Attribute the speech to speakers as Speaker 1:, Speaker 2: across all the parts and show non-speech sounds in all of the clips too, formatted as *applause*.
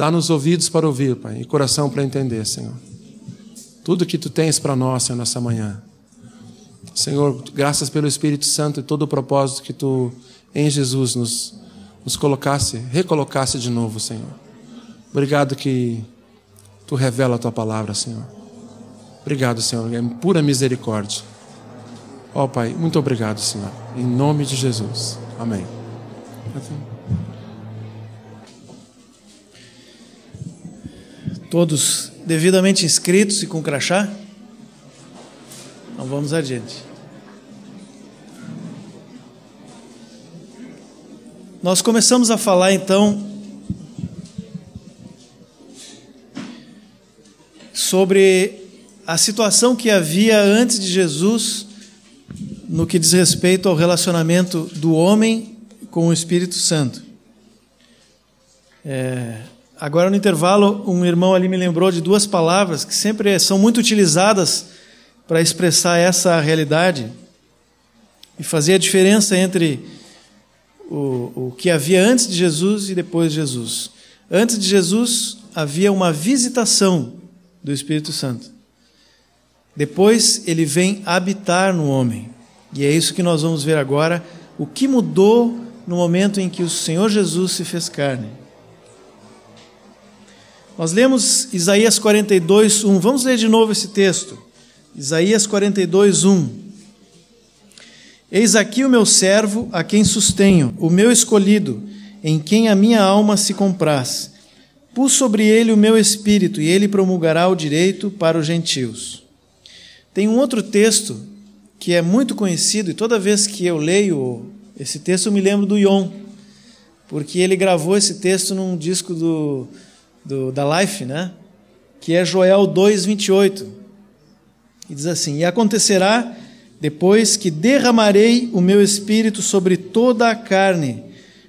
Speaker 1: Dá-nos ouvidos para ouvir, Pai, e coração para entender, Senhor. Tudo que tu tens para nós, Senhor, nessa manhã. Senhor, graças pelo Espírito Santo e todo o propósito que tu, em Jesus, nos, nos colocasse, recolocasse de novo, Senhor. Obrigado que tu revela a tua palavra, Senhor. Obrigado, Senhor, é pura misericórdia. Ó oh, Pai, muito obrigado, Senhor. Em nome de Jesus. Amém.
Speaker 2: Todos devidamente inscritos e com crachá? Então vamos adiante. Nós começamos a falar então sobre a situação que havia antes de Jesus no que diz respeito ao relacionamento do homem com o Espírito Santo. É, agora, no intervalo, um irmão ali me lembrou de duas palavras que sempre são muito utilizadas para expressar essa realidade e fazer a diferença entre o, o que havia antes de Jesus e depois de Jesus. Antes de Jesus, havia uma visitação do Espírito Santo. Depois, ele vem habitar no homem. E é isso que nós vamos ver agora, o que mudou no momento em que o Senhor Jesus se fez carne. Nós lemos Isaías 42, 1. Vamos ler de novo esse texto. Isaías 42, 1. Eis aqui o meu servo, a quem sustenho, o meu escolhido, em quem a minha alma se compraz. Pus sobre ele o meu espírito, e ele promulgará o direito para os gentios. Tem um outro texto que é muito conhecido, e toda vez que eu leio esse texto eu me lembro do Yon, porque ele gravou esse texto num disco do, do da Life, né? que é Joel 2,28. E diz assim: E acontecerá depois que derramarei o meu espírito sobre toda a carne,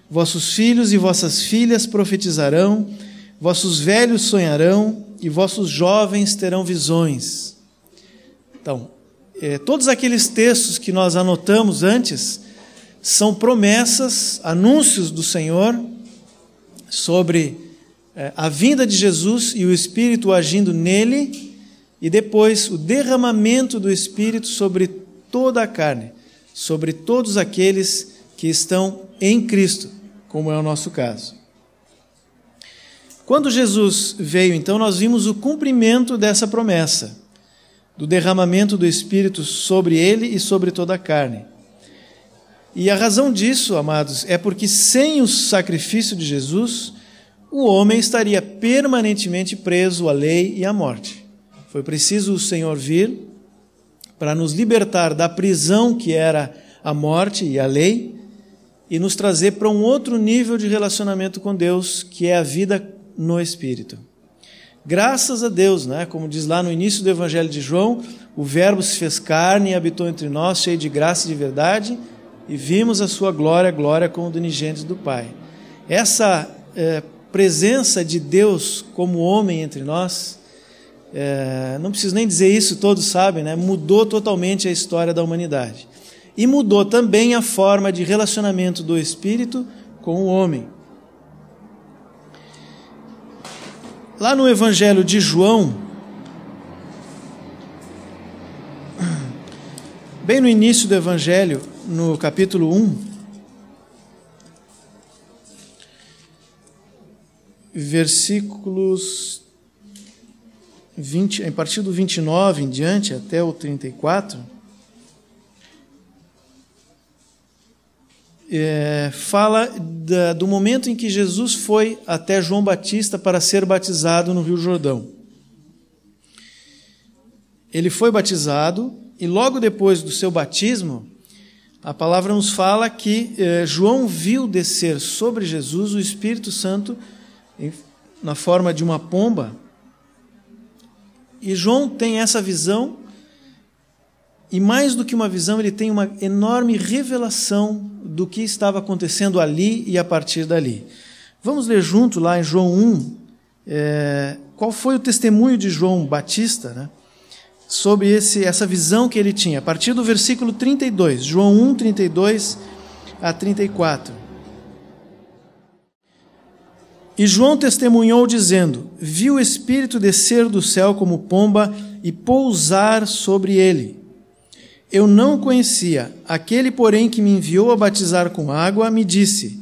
Speaker 2: vossos filhos e vossas filhas profetizarão, vossos velhos sonharão e vossos jovens terão visões. Então, é, todos aqueles textos que nós anotamos antes são promessas, anúncios do Senhor sobre a vinda de Jesus e o Espírito agindo nele, e depois o derramamento do Espírito sobre toda a carne, sobre todos aqueles que estão em Cristo, como é o nosso caso. Quando Jesus veio, então, nós vimos o cumprimento dessa promessa do derramamento do Espírito sobre ele e sobre toda a carne. E a razão disso, amados, é porque sem o sacrifício de Jesus, o homem estaria permanentemente preso à lei e à morte. Foi preciso o Senhor vir para nos libertar da prisão que era a morte e a lei e nos trazer para um outro nível de relacionamento com Deus, que é a vida no Espírito. Graças a Deus, né? como diz lá no início do Evangelho de João, o Verbo se fez carne e habitou entre nós, cheio de graça e de verdade, e vimos a sua glória, glória como do unigênito do Pai. Essa é, presença de Deus como homem entre nós, é, não preciso nem dizer isso, todos sabem, né? mudou totalmente a história da humanidade. E mudou também a forma de relacionamento do Espírito com o homem. Lá no Evangelho de João, bem no início do Evangelho, no capítulo 1, versículos 20, a partir do 29 em diante até o 34, é, fala da, do momento em que Jesus foi até João Batista para ser batizado no Rio Jordão. Ele foi batizado e logo depois do seu batismo, a palavra nos fala que eh, João viu descer sobre Jesus o Espírito Santo na forma de uma pomba. E João tem essa visão e mais do que uma visão, ele tem uma enorme revelação do que estava acontecendo ali e a partir dali. Vamos ler junto lá em João 1, é, qual foi o testemunho de João Batista né, sobre esse, essa visão que ele tinha, a partir do versículo 32, João 1, 32 a 34. E João testemunhou, dizendo: Viu o Espírito descer do céu como pomba e pousar sobre ele. Eu não conhecia. Aquele, porém, que me enviou a batizar com água, me disse: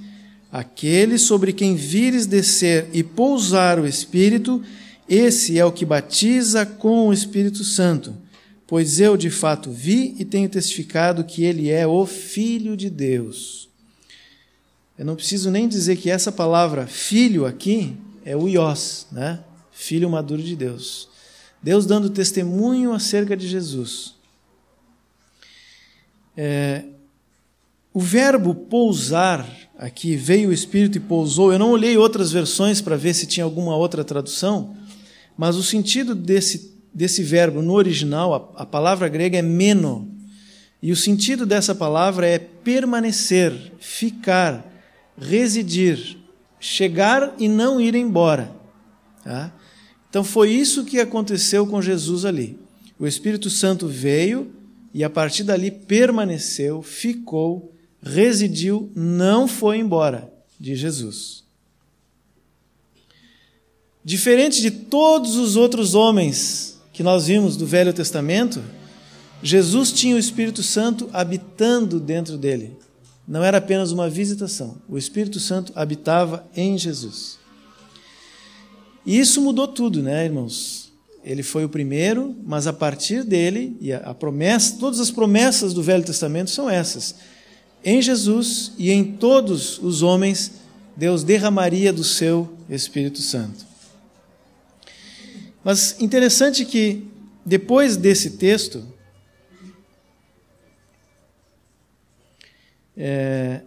Speaker 2: Aquele sobre quem vires descer e pousar o Espírito, esse é o que batiza com o Espírito Santo. Pois eu de fato vi e tenho testificado que ele é o Filho de Deus. Eu não preciso nem dizer que essa palavra filho aqui é o ios, né? Filho maduro de Deus. Deus dando testemunho acerca de Jesus. É, o verbo pousar, aqui veio o Espírito e pousou. Eu não olhei outras versões para ver se tinha alguma outra tradução, mas o sentido desse, desse verbo no original, a, a palavra grega é meno. E o sentido dessa palavra é permanecer, ficar, residir, chegar e não ir embora. Tá? Então foi isso que aconteceu com Jesus ali. O Espírito Santo veio e a partir dali permaneceu, ficou, residiu, não foi embora de Jesus. Diferente de todos os outros homens que nós vimos do Velho Testamento, Jesus tinha o Espírito Santo habitando dentro dele não era apenas uma visitação. O Espírito Santo habitava em Jesus. E isso mudou tudo, né, irmãos? Ele foi o primeiro, mas a partir dele, e a, promessa, todas as promessas do Velho Testamento são essas. Em Jesus e em todos os homens, Deus derramaria do seu Espírito Santo. Mas interessante que depois desse texto, É,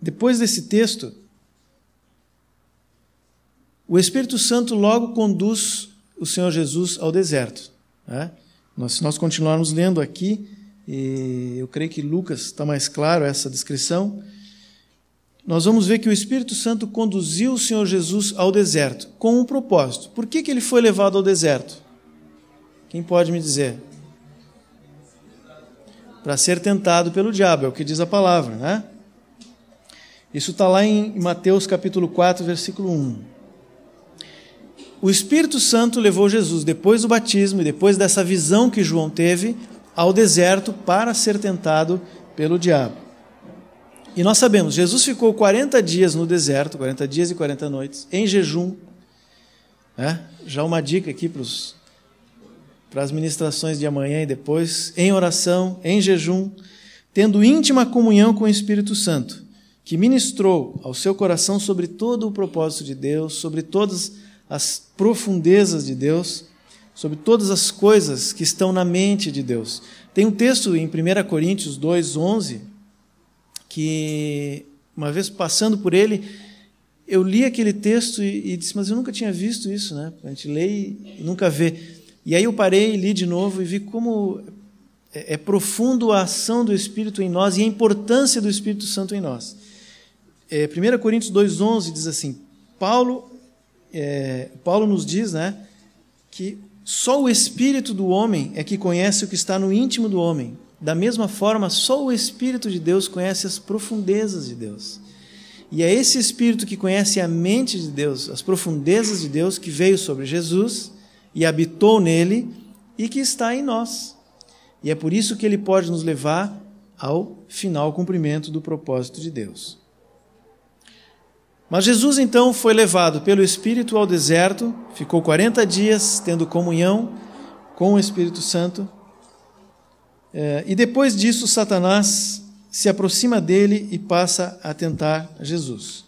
Speaker 2: depois desse texto, o Espírito Santo logo conduz o Senhor Jesus ao deserto. Né? Nós, se nós continuarmos lendo aqui, e eu creio que Lucas está mais claro essa descrição, nós vamos ver que o Espírito Santo conduziu o Senhor Jesus ao deserto com um propósito. Por que, que ele foi levado ao deserto? Quem pode me dizer? Para ser tentado pelo diabo, é o que diz a palavra, né? Isso está lá em Mateus capítulo 4, versículo 1. O Espírito Santo levou Jesus, depois do batismo e depois dessa visão que João teve, ao deserto para ser tentado pelo diabo. E nós sabemos, Jesus ficou 40 dias no deserto, 40 dias e 40 noites, em jejum. Né? Já uma dica aqui para os para as ministrações de amanhã e depois, em oração, em jejum, tendo íntima comunhão com o Espírito Santo, que ministrou ao seu coração sobre todo o propósito de Deus, sobre todas as profundezas de Deus, sobre todas as coisas que estão na mente de Deus. Tem um texto em 1 Coríntios 2:11 que uma vez passando por ele, eu li aquele texto e, e, disse, mas eu nunca tinha visto isso, né? A gente lê e nunca vê. E aí eu parei, li de novo e vi como é, é profundo a ação do Espírito em nós e a importância do Espírito Santo em nós. É, 1 Coríntios 2,11 diz assim: Paulo, é, Paulo nos diz né, que só o Espírito do homem é que conhece o que está no íntimo do homem. Da mesma forma, só o Espírito de Deus conhece as profundezas de Deus. E é esse Espírito que conhece a mente de Deus, as profundezas de Deus, que veio sobre Jesus e habitou nele e que está em nós. E é por isso que ele pode nos levar ao final cumprimento do propósito de Deus. Mas Jesus então foi levado pelo Espírito ao deserto, ficou 40 dias tendo comunhão com o Espírito Santo. É, e depois disso, Satanás se aproxima dele e passa a tentar Jesus.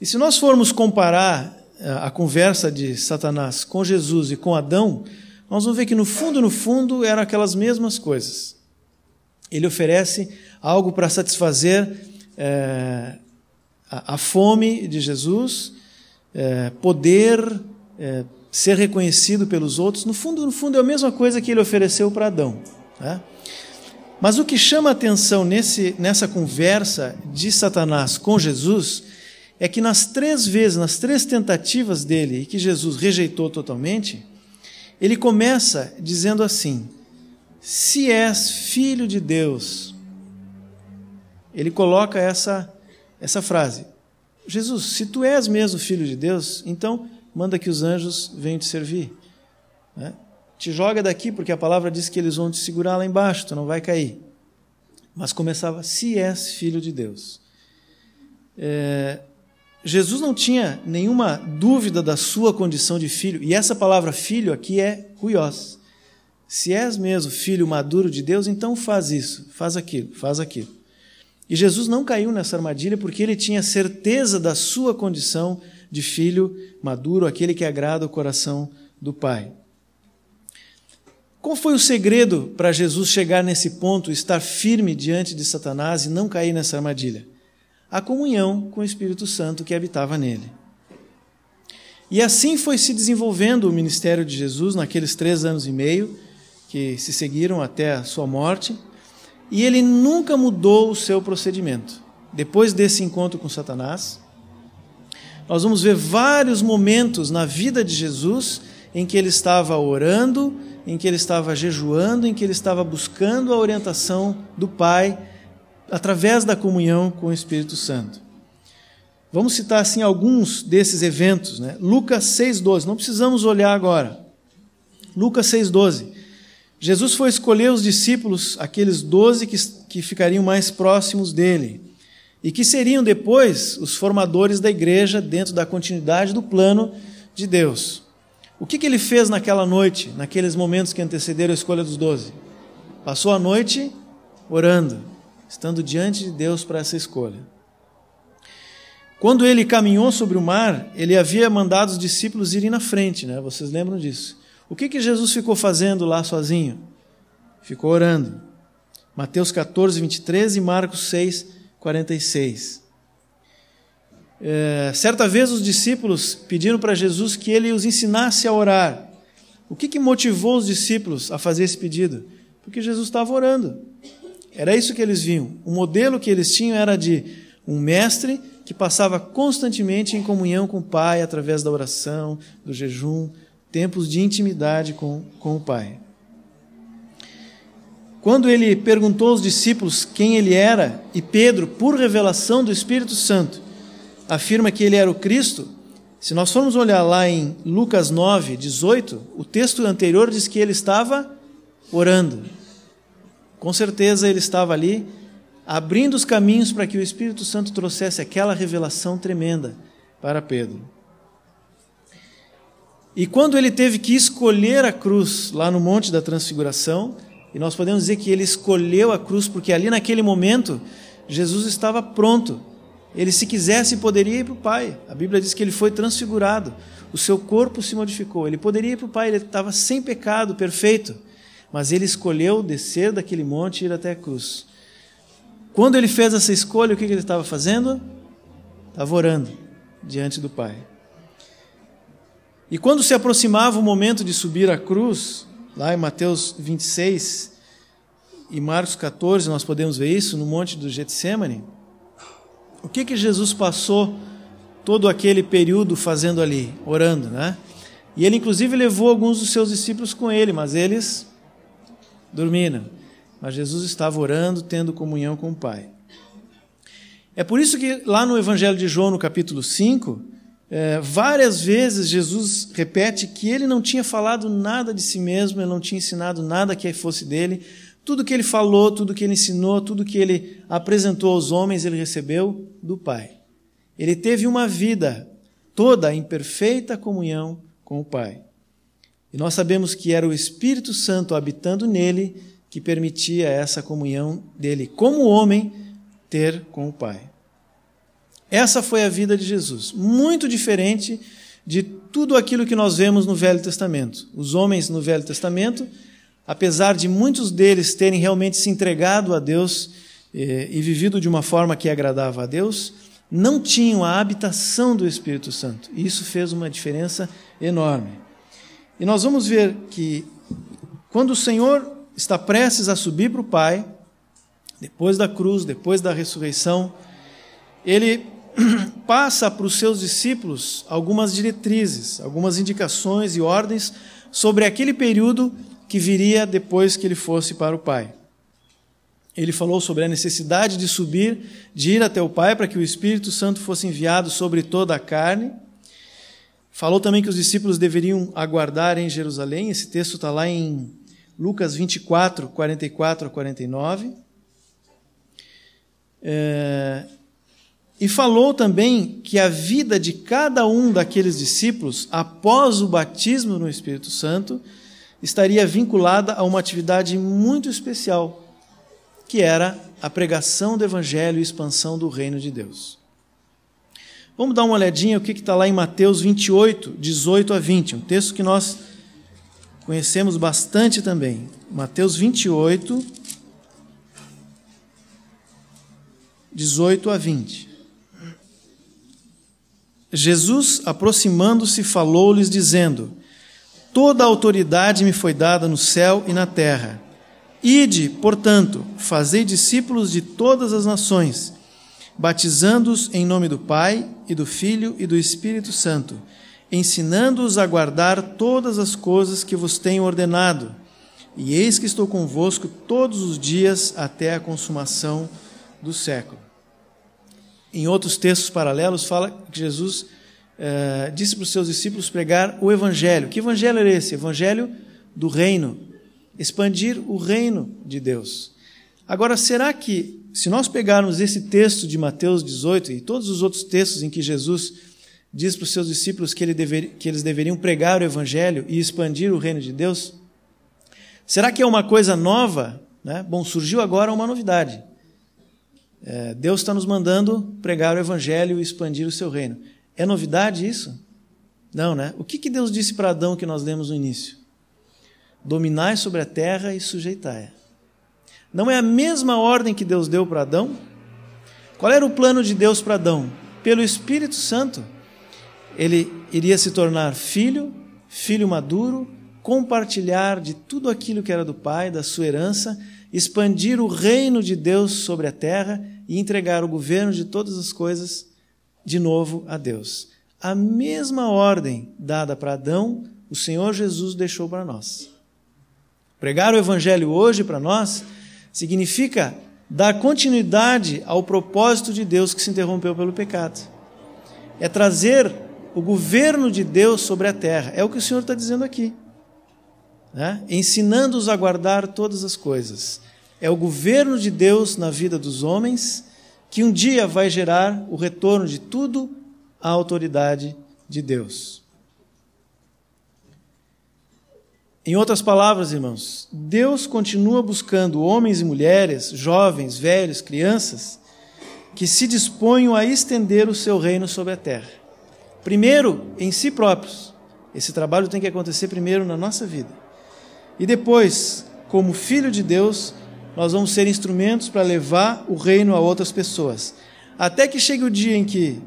Speaker 2: E se nós formos comparar a conversa de Satanás com Jesus e com Adão, nós vamos ver que no fundo, no fundo, eram aquelas mesmas coisas. Ele oferece algo para satisfazer é, a, a, fome de Jesus, é, poder é, ser reconhecido pelos outros. No fundo, no fundo, é a mesma coisa que ele ofereceu para Adão. Né? Mas o que chama a atenção nesse, nessa conversa de Satanás com Jesus é que nas três vezes, nas três tentativas dele, que Jesus rejeitou totalmente, ele começa dizendo assim: Se és filho de Deus, ele coloca essa, essa frase: Jesus, se tu és mesmo filho de Deus, então manda que os anjos venham te servir. Né? Te joga daqui, porque a palavra diz que eles vão te segurar lá embaixo, tu não vai cair. Mas começava, se és filho de Deus. É, Jesus não tinha nenhuma dúvida da sua condição de filho, e essa palavra filho aqui é huios. Se és mesmo filho maduro de Deus, então faz isso, faz aquilo, faz aquilo. E Jesus não caiu nessa armadilha porque ele tinha certeza da sua condição de filho maduro, aquele que agrada o coração do Pai. Qual foi o segredo para Jesus chegar nesse ponto, estar firme diante de Satanás e não cair nessa armadilha? A comunhão com o Espírito Santo que habitava nele. E assim foi se desenvolvendo o ministério de Jesus naqueles três anos e meio que se seguiram até a sua morte e ele nunca mudou o seu procedimento. Depois desse encontro com Satanás, nós vamos ver vários momentos na vida de Jesus em que ele estava orando, em que ele estava jejuando, em que ele estava buscando a orientação do Pai através da comunhão com o Espírito Santo. Vamos citar assim alguns desses eventos, né? Lucas 6:12. Não precisamos olhar agora. Lucas 6:12. Jesus foi escolher os discípulos, aqueles doze que, que ficariam mais próximos dele, e que seriam depois os formadores da igreja dentro da continuidade do plano de Deus. O que, que ele fez naquela noite, naqueles momentos que antecederam a escolha dos doze? Passou a noite orando, estando diante de Deus para essa escolha. Quando ele caminhou sobre o mar, ele havia mandado os discípulos irem na frente, né? Vocês lembram disso? O que, que Jesus ficou fazendo lá sozinho? Ficou orando. Mateus 14, 23 e Marcos 6, 46. É, certa vez os discípulos pediram para Jesus que ele os ensinasse a orar. O que, que motivou os discípulos a fazer esse pedido? Porque Jesus estava orando. Era isso que eles viam. O modelo que eles tinham era de um mestre que passava constantemente em comunhão com o Pai através da oração, do jejum, tempos de intimidade com, com o Pai. Quando ele perguntou aos discípulos quem ele era, e Pedro, por revelação do Espírito Santo, afirma que ele era o Cristo, se nós formos olhar lá em Lucas 9, 18, o texto anterior diz que ele estava orando. Com certeza ele estava ali abrindo os caminhos para que o Espírito Santo trouxesse aquela revelação tremenda para Pedro. E quando ele teve que escolher a cruz lá no Monte da Transfiguração, e nós podemos dizer que ele escolheu a cruz porque ali naquele momento Jesus estava pronto. Ele, se quisesse, poderia ir para o Pai. A Bíblia diz que ele foi transfigurado, o seu corpo se modificou. Ele poderia ir para o Pai, ele estava sem pecado, perfeito. Mas ele escolheu descer daquele monte e ir até a cruz. Quando ele fez essa escolha, o que ele estava fazendo? Estava orando diante do Pai. E quando se aproximava o momento de subir a cruz, lá em Mateus 26 e Marcos 14, nós podemos ver isso no monte do Getsemane. O que que Jesus passou todo aquele período fazendo ali, orando, né? E ele inclusive levou alguns dos seus discípulos com ele, mas eles dormiram. Mas Jesus estava orando, tendo comunhão com o Pai. É por isso que lá no Evangelho de João, no capítulo 5, é, várias vezes Jesus repete que ele não tinha falado nada de si mesmo, ele não tinha ensinado nada que fosse dele. Tudo que ele falou, tudo que ele ensinou, tudo que ele apresentou aos homens, ele recebeu do Pai. Ele teve uma vida toda em perfeita comunhão com o Pai. E nós sabemos que era o Espírito Santo habitando nele que permitia essa comunhão dele, como homem, ter com o Pai. Essa foi a vida de Jesus, muito diferente de tudo aquilo que nós vemos no Velho Testamento. Os homens no Velho Testamento, apesar de muitos deles terem realmente se entregado a Deus eh, e vivido de uma forma que agradava a Deus, não tinham a habitação do Espírito Santo. E isso fez uma diferença enorme. E nós vamos ver que quando o Senhor está prestes a subir para o Pai, depois da cruz, depois da ressurreição, ele *clears throat* passa para os seus discípulos algumas diretrizes, algumas indicações e ordens sobre aquele período que viria depois que ele fosse para o Pai. ele falou sobre a necessidade de subir, de ir até o Pai para que o Espírito Santo fosse enviado sobre toda a carne. Falou também que os discípulos deveriam aguardar em Jerusalém. Esse texto está lá em Lucas 24, 44 a 49. É... E falou também que a vida de cada um daqueles discípulos, após o batismo no Espírito Santo, estaria vinculada a uma atividade muito especial que era a pregação do Evangelho e expansão do reino de Deus. Vamos dar uma olhadinha o que está lá em Mateus 28, 18 a 20, um texto que nós conhecemos bastante também. Mateus 28, 18 a 20. Jesus, aproximando-se, falou-lhes, dizendo: Toda a autoridade me foi dada no céu e na terra. Ide, portanto, fazei discípulos de todas as nações, batizando-os em nome do Pai e do Filho e do Espírito Santo, ensinando-os a guardar todas as coisas que vos tenho ordenado. E eis que estou convosco todos os dias até a consumação do século. Em outros textos paralelos, fala que Jesus eh, disse para os seus discípulos pregar o Evangelho. Que Evangelho era esse? Evangelho do Reino, expandir o reino de Deus. Agora, será que, se nós pegarmos esse texto de Mateus 18 e todos os outros textos em que Jesus diz para os seus discípulos que, ele dever, que eles deveriam pregar o Evangelho e expandir o reino de Deus, será que é uma coisa nova? Né? Bom, surgiu agora uma novidade. É, Deus está nos mandando pregar o Evangelho e expandir o seu reino. É novidade isso? Não, né? O que, que Deus disse para Adão que nós lemos no início? dominai sobre a terra e sujeitai-a. Não é a mesma ordem que Deus deu para Adão? Qual era o plano de Deus para Adão? Pelo Espírito Santo, ele iria se tornar filho, filho maduro, compartilhar de tudo aquilo que era do Pai, da sua herança, expandir o reino de Deus sobre a terra e entregar o governo de todas as coisas de novo a Deus. A mesma ordem dada para Adão, o Senhor Jesus deixou para nós. Pregar o Evangelho hoje para nós significa dar continuidade ao propósito de Deus que se interrompeu pelo pecado. É trazer o governo de Deus sobre a terra. É o que o Senhor está dizendo aqui. Né? Ensinando-os a guardar todas as coisas. É o governo de Deus na vida dos homens que um dia vai gerar o retorno de tudo à autoridade de Deus. Em outras palavras, irmãos, Deus continua buscando homens e mulheres, jovens, velhos, crianças, que se disponham a estender o seu reino sobre a terra. Primeiro, em si próprios. Esse trabalho tem que acontecer primeiro na nossa vida. E depois, como filho de Deus, nós vamos ser instrumentos para levar o reino a outras pessoas. Até que chegue o dia em que,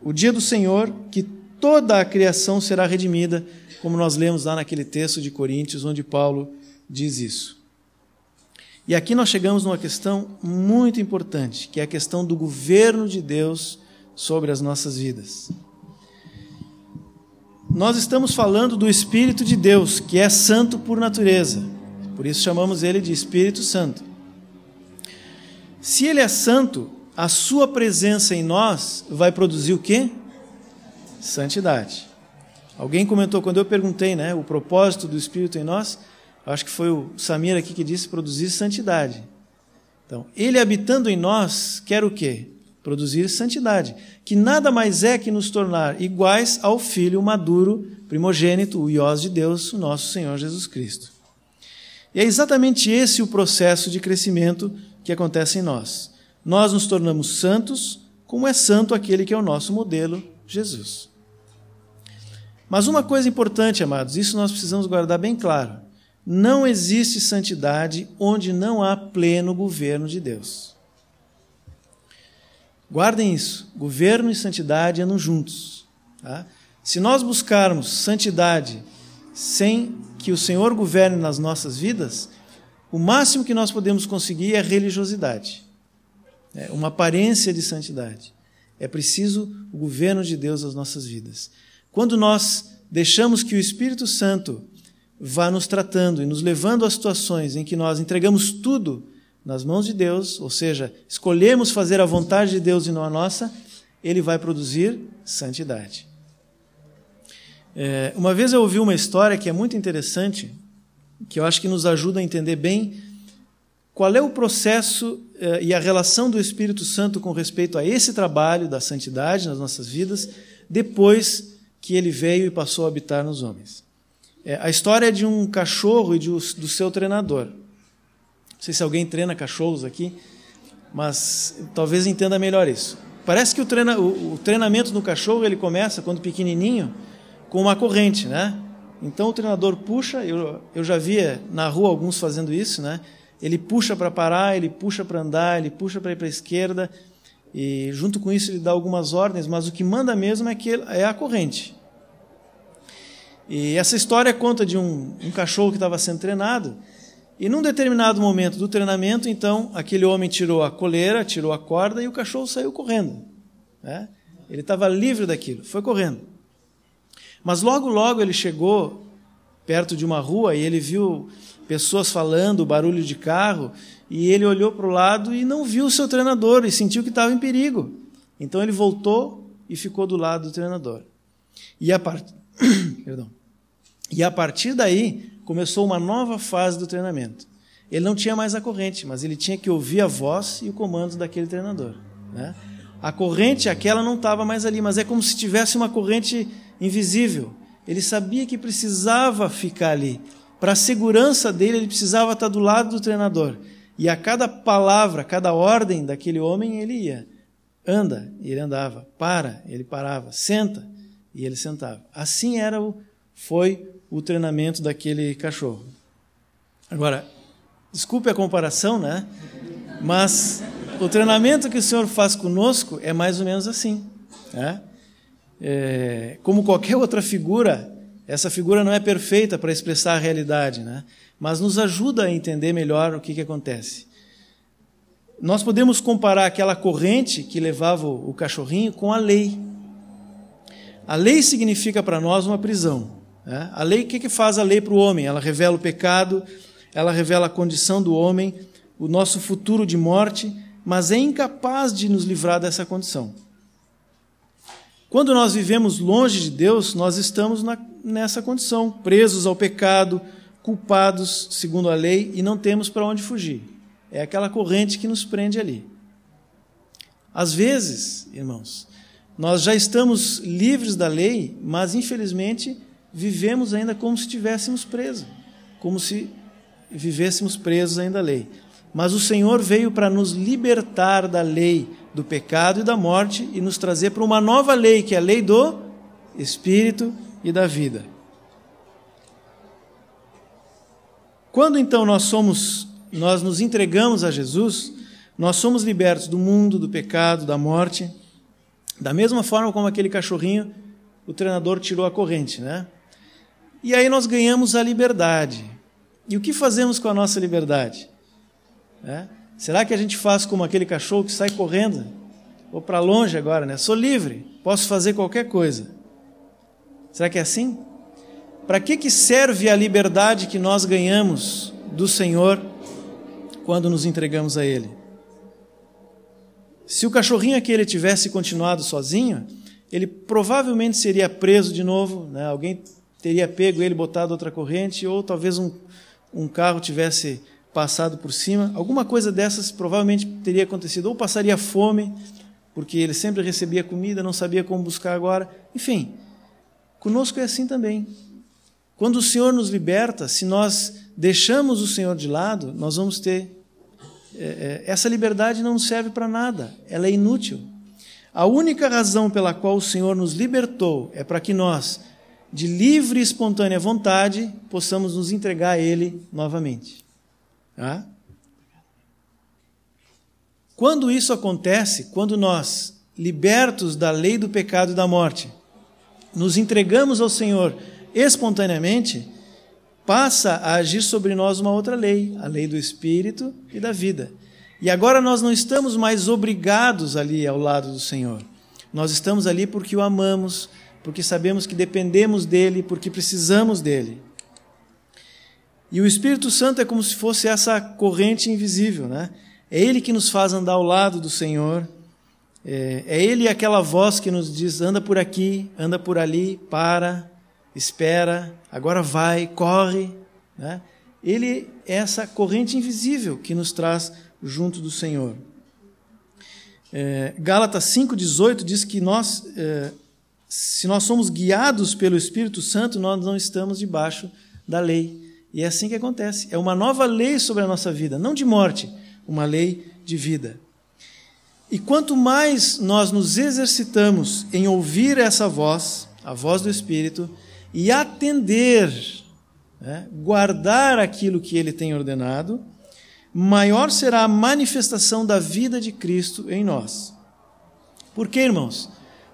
Speaker 2: o dia do Senhor, que toda a criação será redimida como nós lemos lá naquele texto de Coríntios, onde Paulo diz isso. E aqui nós chegamos numa questão muito importante, que é a questão do governo de Deus sobre as nossas vidas. Nós estamos falando do Espírito de Deus, que é santo por natureza, por isso chamamos ele de Espírito Santo. Se ele é santo, a sua presença em nós vai produzir o quê? Santidade. Alguém comentou, quando eu perguntei né, o propósito do Espírito em nós, acho que foi o Samir aqui que disse produzir santidade. Então, ele habitando em nós, quer o quê? Produzir santidade, que nada mais é que nos tornar iguais ao Filho maduro, primogênito, o iós de Deus, o nosso Senhor Jesus Cristo. E é exatamente esse o processo de crescimento que acontece em nós. Nós nos tornamos santos, como é santo aquele que é o nosso modelo, Jesus. Mas uma coisa importante, amados, isso nós precisamos guardar bem claro: não existe santidade onde não há pleno governo de Deus. Guardem isso: governo e santidade andam juntos. Tá? Se nós buscarmos santidade sem que o Senhor governe nas nossas vidas, o máximo que nós podemos conseguir é religiosidade, é uma aparência de santidade. É preciso o governo de Deus nas nossas vidas. Quando nós deixamos que o Espírito Santo vá nos tratando e nos levando a situações em que nós entregamos tudo nas mãos de Deus, ou seja, escolhemos fazer a vontade de Deus e não a nossa, ele vai produzir santidade. É, uma vez eu ouvi uma história que é muito interessante, que eu acho que nos ajuda a entender bem qual é o processo é, e a relação do Espírito Santo com respeito a esse trabalho da santidade nas nossas vidas, depois que ele veio e passou a habitar nos homens. É, a história é de um cachorro e de, do seu treinador. Não sei se alguém treina cachorros aqui, mas talvez entenda melhor isso. Parece que o, treina, o, o treinamento no cachorro ele começa quando pequenininho com uma corrente, né? Então o treinador puxa, eu, eu já via na rua alguns fazendo isso, né? Ele puxa para parar, ele puxa para andar, ele puxa para ir para a esquerda, e junto com isso ele dá algumas ordens, mas o que manda mesmo é, que é a corrente. E essa história conta de um, um cachorro que estava sendo treinado, e num determinado momento do treinamento, então, aquele homem tirou a coleira, tirou a corda e o cachorro saiu correndo. Né? Ele estava livre daquilo, foi correndo. Mas logo, logo ele chegou perto de uma rua e ele viu pessoas falando, barulho de carro, e ele olhou para o lado e não viu o seu treinador e sentiu que estava em perigo. Então ele voltou e ficou do lado do treinador. E a, part... *coughs* E a partir daí, começou uma nova fase do treinamento. Ele não tinha mais a corrente, mas ele tinha que ouvir a voz e o comando daquele treinador. Né? A corrente, aquela não estava mais ali, mas é como se tivesse uma corrente invisível. Ele sabia que precisava ficar ali. Para a segurança dele, ele precisava estar do lado do treinador. E a cada palavra, cada ordem daquele homem, ele ia. Anda, e ele andava. Para, ele parava. Senta, e ele sentava. Assim era o, foi o treinamento daquele cachorro. Agora, desculpe a comparação, né? Mas o treinamento que o Senhor faz conosco é mais ou menos assim. Né? É, como qualquer outra figura, essa figura não é perfeita para expressar a realidade, né? Mas nos ajuda a entender melhor o que, que acontece. Nós podemos comparar aquela corrente que levava o cachorrinho com a lei. A lei significa para nós uma prisão. Né? A lei, o que, que faz a lei para o homem? Ela revela o pecado, ela revela a condição do homem, o nosso futuro de morte, mas é incapaz de nos livrar dessa condição. Quando nós vivemos longe de Deus, nós estamos na, nessa condição, presos ao pecado, culpados segundo a lei e não temos para onde fugir. É aquela corrente que nos prende ali. Às vezes, irmãos, nós já estamos livres da lei, mas infelizmente vivemos ainda como se estivéssemos presos, como se vivêssemos presos ainda à lei. Mas o Senhor veio para nos libertar da lei do pecado e da morte e nos trazer para uma nova lei, que é a lei do Espírito e da vida. Quando então nós somos, nós nos entregamos a Jesus, nós somos libertos do mundo, do pecado, da morte, da mesma forma como aquele cachorrinho, o treinador tirou a corrente, né? E aí nós ganhamos a liberdade. E o que fazemos com a nossa liberdade? É? Será que a gente faz como aquele cachorro que sai correndo? Vou para longe agora, né? Sou livre, posso fazer qualquer coisa. Será que é assim? Para que, que serve a liberdade que nós ganhamos do Senhor quando nos entregamos a Ele? Se o cachorrinho aquele tivesse continuado sozinho, ele provavelmente seria preso de novo, né? alguém teria pego ele, botado outra corrente, ou talvez um, um carro tivesse passado por cima. Alguma coisa dessas provavelmente teria acontecido. Ou passaria fome, porque ele sempre recebia comida, não sabia como buscar agora. Enfim, conosco é assim também. Quando o Senhor nos liberta, se nós deixamos o Senhor de lado, nós vamos ter. É, é essa liberdade não serve para nada, ela é inútil. A única razão pela qual o Senhor nos libertou é para que nós de livre e espontânea vontade, possamos nos entregar a Ele novamente. Tá? Quando isso acontece, quando nós, libertos da lei do pecado e da morte, nos entregamos ao Senhor espontaneamente, passa a agir sobre nós uma outra lei, a lei do Espírito e da vida. E agora nós não estamos mais obrigados ali ao lado do Senhor. Nós estamos ali porque o amamos, porque sabemos que dependemos dele, porque precisamos dele. E o Espírito Santo é como se fosse essa corrente invisível, né? É Ele que nos faz andar ao lado do Senhor. É, é Ele aquela voz que nos diz: anda por aqui, anda por ali, para, espera, agora vai, corre. Né? Ele é essa corrente invisível que nos traz junto do Senhor. É, Gálatas 5,18 diz que nós, é, se nós somos guiados pelo Espírito Santo, nós não estamos debaixo da lei. E é assim que acontece. É uma nova lei sobre a nossa vida, não de morte, uma lei de vida. E quanto mais nós nos exercitamos em ouvir essa voz, a voz do Espírito, e atender, né, guardar aquilo que ele tem ordenado, maior será a manifestação da vida de Cristo em nós. Por quê, irmãos?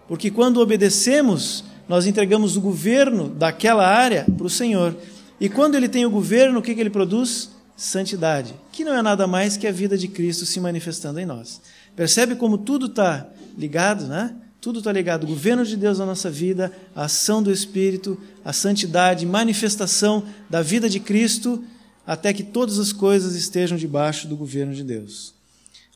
Speaker 2: Porque quando obedecemos, nós entregamos o governo daquela área para o Senhor. E quando ele tem o governo, o que, que ele produz? Santidade, que não é nada mais que a vida de Cristo se manifestando em nós. Percebe como tudo está ligado, né? Tudo está ligado. O governo de Deus na nossa vida, a ação do Espírito, a santidade, manifestação da vida de Cristo, até que todas as coisas estejam debaixo do governo de Deus.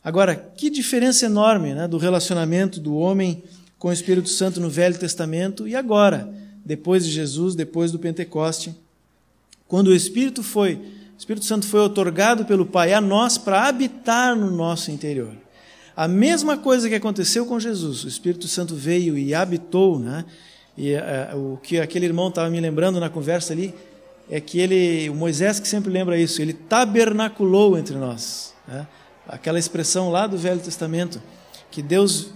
Speaker 2: Agora, que diferença enorme né, do relacionamento do homem com o Espírito Santo no Velho Testamento e agora, depois de Jesus, depois do Pentecoste. Quando o Espírito foi, o Espírito Santo foi otorgado pelo Pai a nós para habitar no nosso interior. A mesma coisa que aconteceu com Jesus, o Espírito Santo veio e habitou, né? E uh, o que aquele irmão estava me lembrando na conversa ali é que ele, o Moisés que sempre lembra isso, ele tabernaculou entre nós, né? Aquela expressão lá do Velho Testamento que Deus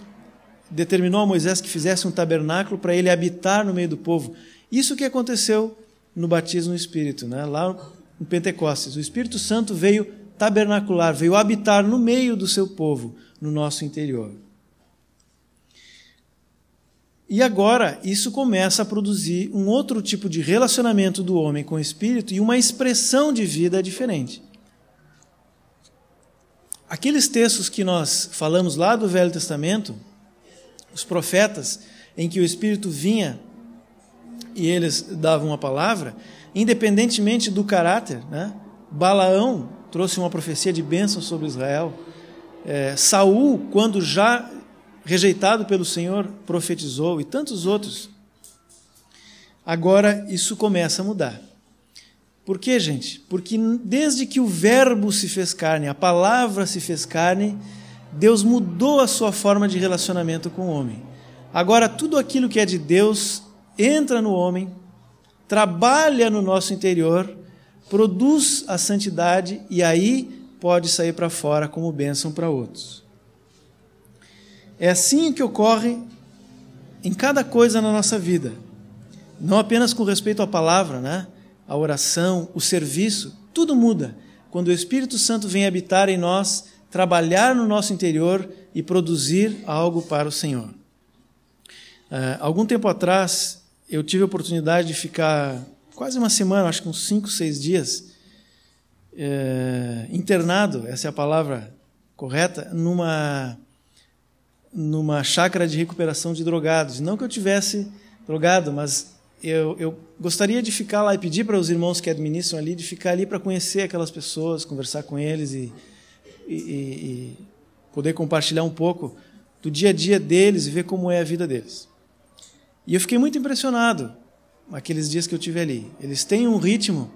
Speaker 2: determinou a Moisés que fizesse um tabernáculo para ele habitar no meio do povo. Isso que aconteceu no batismo no Espírito, né? lá no Pentecostes. O Espírito Santo veio tabernacular, veio habitar no meio do seu povo, no nosso interior. E agora isso começa a produzir um outro tipo de relacionamento do homem com o Espírito e uma expressão de vida diferente. Aqueles textos que nós falamos lá do Velho Testamento, os profetas, em que o Espírito vinha e eles davam a palavra, independentemente do caráter. Né? Balaão trouxe uma profecia de bênção sobre Israel. É, Saul, quando já rejeitado pelo Senhor, profetizou, e tantos outros. Agora isso começa a mudar. Por quê, gente? Porque desde que o Verbo se fez carne, a palavra se fez carne, Deus mudou a sua forma de relacionamento com o homem. Agora, tudo aquilo que é de Deus entra no homem, trabalha no nosso interior, produz a santidade e aí pode sair para fora como bênção para outros. É assim que ocorre em cada coisa na nossa vida. Não apenas com respeito à palavra, né? a oração, o serviço, tudo muda. Quando o Espírito Santo vem habitar em nós, trabalhar no nosso interior e produzir algo para o Senhor. Uh, algum tempo atrás, eu tive a oportunidade de ficar quase uma semana, acho que uns cinco, seis dias, é, internado, essa é a palavra correta, numa, numa chácara de recuperação de drogados. Não que eu tivesse drogado, mas eu, eu gostaria de ficar lá e pedir para os irmãos que administram ali, de ficar ali para conhecer aquelas pessoas, conversar com eles e, e, e poder compartilhar um pouco do dia a dia deles e ver como é a vida deles. E eu fiquei muito impressionado aqueles dias que eu tive ali. Eles têm um ritmo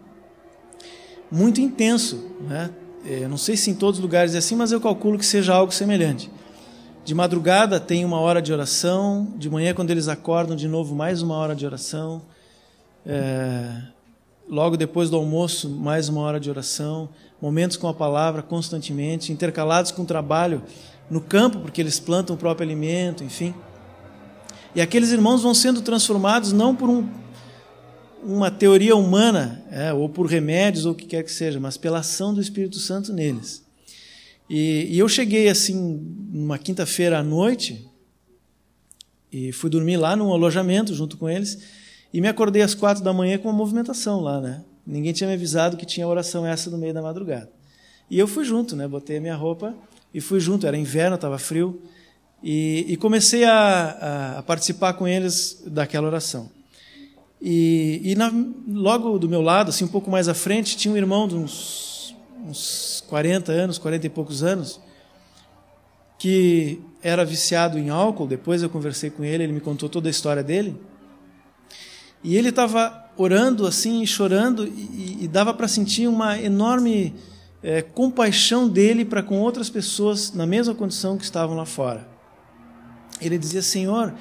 Speaker 2: muito intenso, né? Eu não sei se em todos os lugares é assim, mas eu calculo que seja algo semelhante. De madrugada tem uma hora de oração, de manhã quando eles acordam de novo mais uma hora de oração, é, logo depois do almoço mais uma hora de oração, momentos com a palavra constantemente, intercalados com trabalho no campo porque eles plantam o próprio alimento, enfim. E aqueles irmãos vão sendo transformados não por um, uma teoria humana, é, ou por remédios, ou o que quer que seja, mas pela ação do Espírito Santo neles. E, e eu cheguei assim, numa quinta-feira à noite, e fui dormir lá num alojamento junto com eles, e me acordei às quatro da manhã com uma movimentação lá, né? Ninguém tinha me avisado que tinha oração essa no meio da madrugada. E eu fui junto, né? Botei a minha roupa e fui junto. Era inverno, estava frio. E, e comecei a, a, a, participar com eles daquela oração. E, e na, logo do meu lado, assim, um pouco mais à frente, tinha um irmão de uns, uns 40 anos, 40 e poucos anos, que era viciado em álcool. Depois eu conversei com ele, ele me contou toda a história dele. E ele estava orando assim, chorando, e, e dava para sentir uma enorme é, compaixão dele para com outras pessoas na mesma condição que estavam lá fora. Ele dizia: Senhor,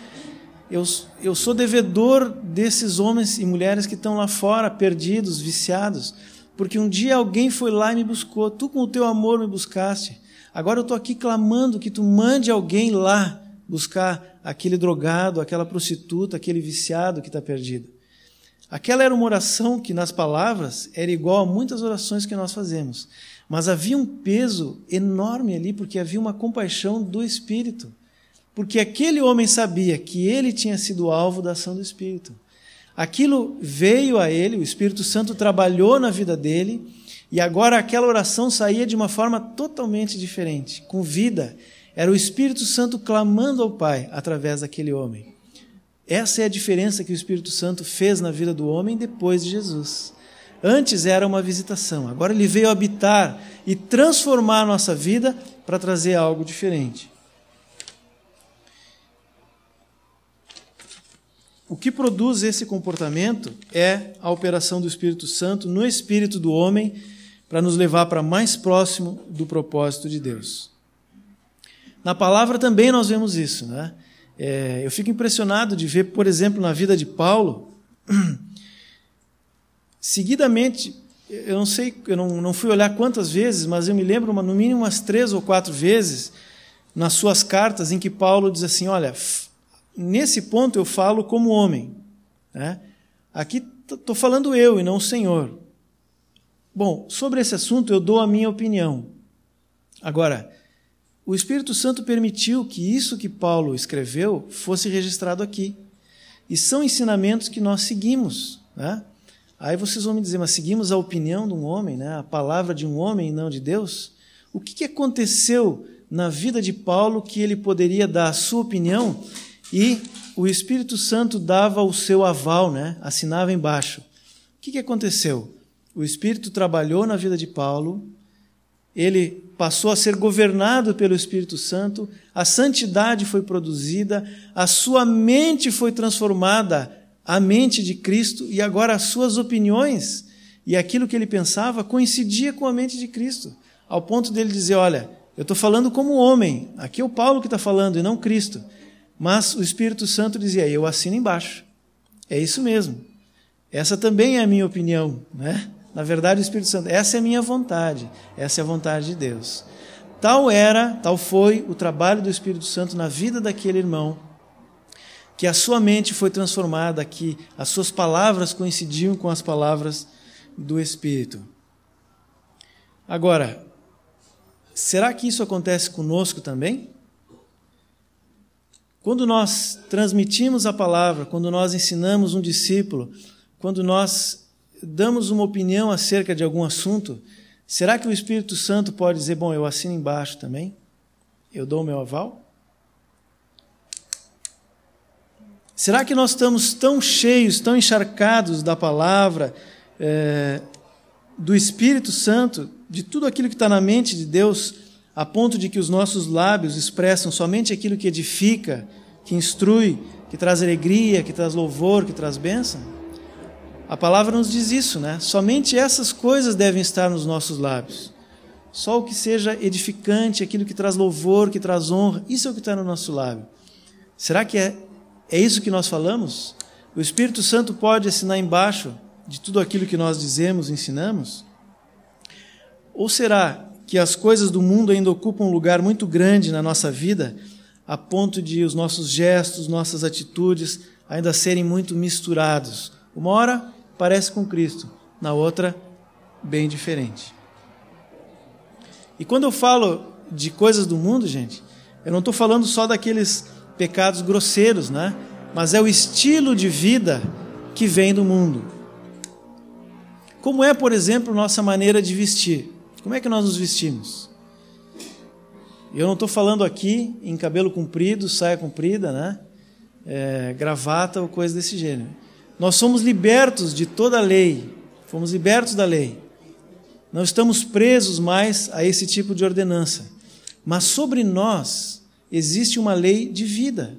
Speaker 2: eu, eu sou devedor desses homens e mulheres que estão lá fora, perdidos, viciados, porque um dia alguém foi lá e me buscou, tu com o teu amor me buscaste. Agora eu estou aqui clamando que tu mande alguém lá buscar aquele drogado, aquela prostituta, aquele viciado que está perdido. Aquela era uma oração que, nas palavras, era igual a muitas orações que nós fazemos. Mas havia um peso enorme ali, porque havia uma compaixão do Espírito. Porque aquele homem sabia que ele tinha sido alvo da ação do Espírito. Aquilo veio a ele, o Espírito Santo trabalhou na vida dele, e agora aquela oração saía de uma forma totalmente diferente, com vida. Era o Espírito Santo clamando ao Pai através daquele homem. Essa é a diferença que o Espírito Santo fez na vida do homem depois de Jesus. Antes era uma visitação, agora ele veio habitar e transformar a nossa vida para trazer algo diferente. O que produz esse comportamento é a operação do Espírito Santo no espírito do homem para nos levar para mais próximo do propósito de Deus. Na palavra também nós vemos isso, né? É, eu fico impressionado de ver, por exemplo, na vida de Paulo, *clears throat* seguidamente, eu não sei, eu não, não fui olhar quantas vezes, mas eu me lembro uma, no mínimo umas três ou quatro vezes nas suas cartas em que Paulo diz assim: olha, nesse ponto eu falo como homem, né? aqui estou falando eu e não o Senhor. Bom, sobre esse assunto eu dou a minha opinião. Agora, o Espírito Santo permitiu que isso que Paulo escreveu fosse registrado aqui. E são ensinamentos que nós seguimos. Né? Aí vocês vão me dizer, mas seguimos a opinião de um homem, né? a palavra de um homem e não de Deus? O que, que aconteceu na vida de Paulo que ele poderia dar a sua opinião e o Espírito Santo dava o seu aval, né? assinava embaixo? O que, que aconteceu? O Espírito trabalhou na vida de Paulo, ele passou a ser governado pelo Espírito Santo, a santidade foi produzida, a sua mente foi transformada à mente de Cristo e agora as suas opiniões e aquilo que ele pensava coincidia com a mente de Cristo, ao ponto dele dizer: Olha, eu estou falando como homem, aqui é o Paulo que está falando e não Cristo. Mas o Espírito Santo dizia: Eu assino embaixo. É isso mesmo. Essa também é a minha opinião, né? Na verdade, o Espírito Santo, essa é a minha vontade, essa é a vontade de Deus. Tal era, tal foi o trabalho do Espírito Santo na vida daquele irmão, que a sua mente foi transformada, que as suas palavras coincidiam com as palavras do Espírito. Agora, será que isso acontece conosco também? Quando nós transmitimos a palavra, quando nós ensinamos um discípulo, quando nós damos uma opinião acerca de algum assunto, será que o Espírito Santo pode dizer, bom, eu assino embaixo também? Eu dou o meu aval? Será que nós estamos tão cheios, tão encharcados da palavra, é, do Espírito Santo, de tudo aquilo que está na mente de Deus, a ponto de que os nossos lábios expressam somente aquilo que edifica, que instrui, que traz alegria, que traz louvor, que traz bênção? A palavra nos diz isso, né? Somente essas coisas devem estar nos nossos lábios. Só o que seja edificante, aquilo que traz louvor, que traz honra, isso é o que está no nosso lábio. Será que é, é isso que nós falamos? O Espírito Santo pode assinar embaixo de tudo aquilo que nós dizemos, ensinamos? Ou será que as coisas do mundo ainda ocupam um lugar muito grande na nossa vida, a ponto de os nossos gestos, nossas atitudes ainda serem muito misturados? Uma hora parece com Cristo, na outra, bem diferente. E quando eu falo de coisas do mundo, gente, eu não estou falando só daqueles pecados grosseiros, né? Mas é o estilo de vida que vem do mundo. Como é, por exemplo, nossa maneira de vestir? Como é que nós nos vestimos? Eu não estou falando aqui em cabelo comprido, saia comprida, né? É, gravata ou coisa desse gênero. Nós somos libertos de toda a lei, fomos libertos da lei. Não estamos presos mais a esse tipo de ordenança. Mas sobre nós existe uma lei de vida.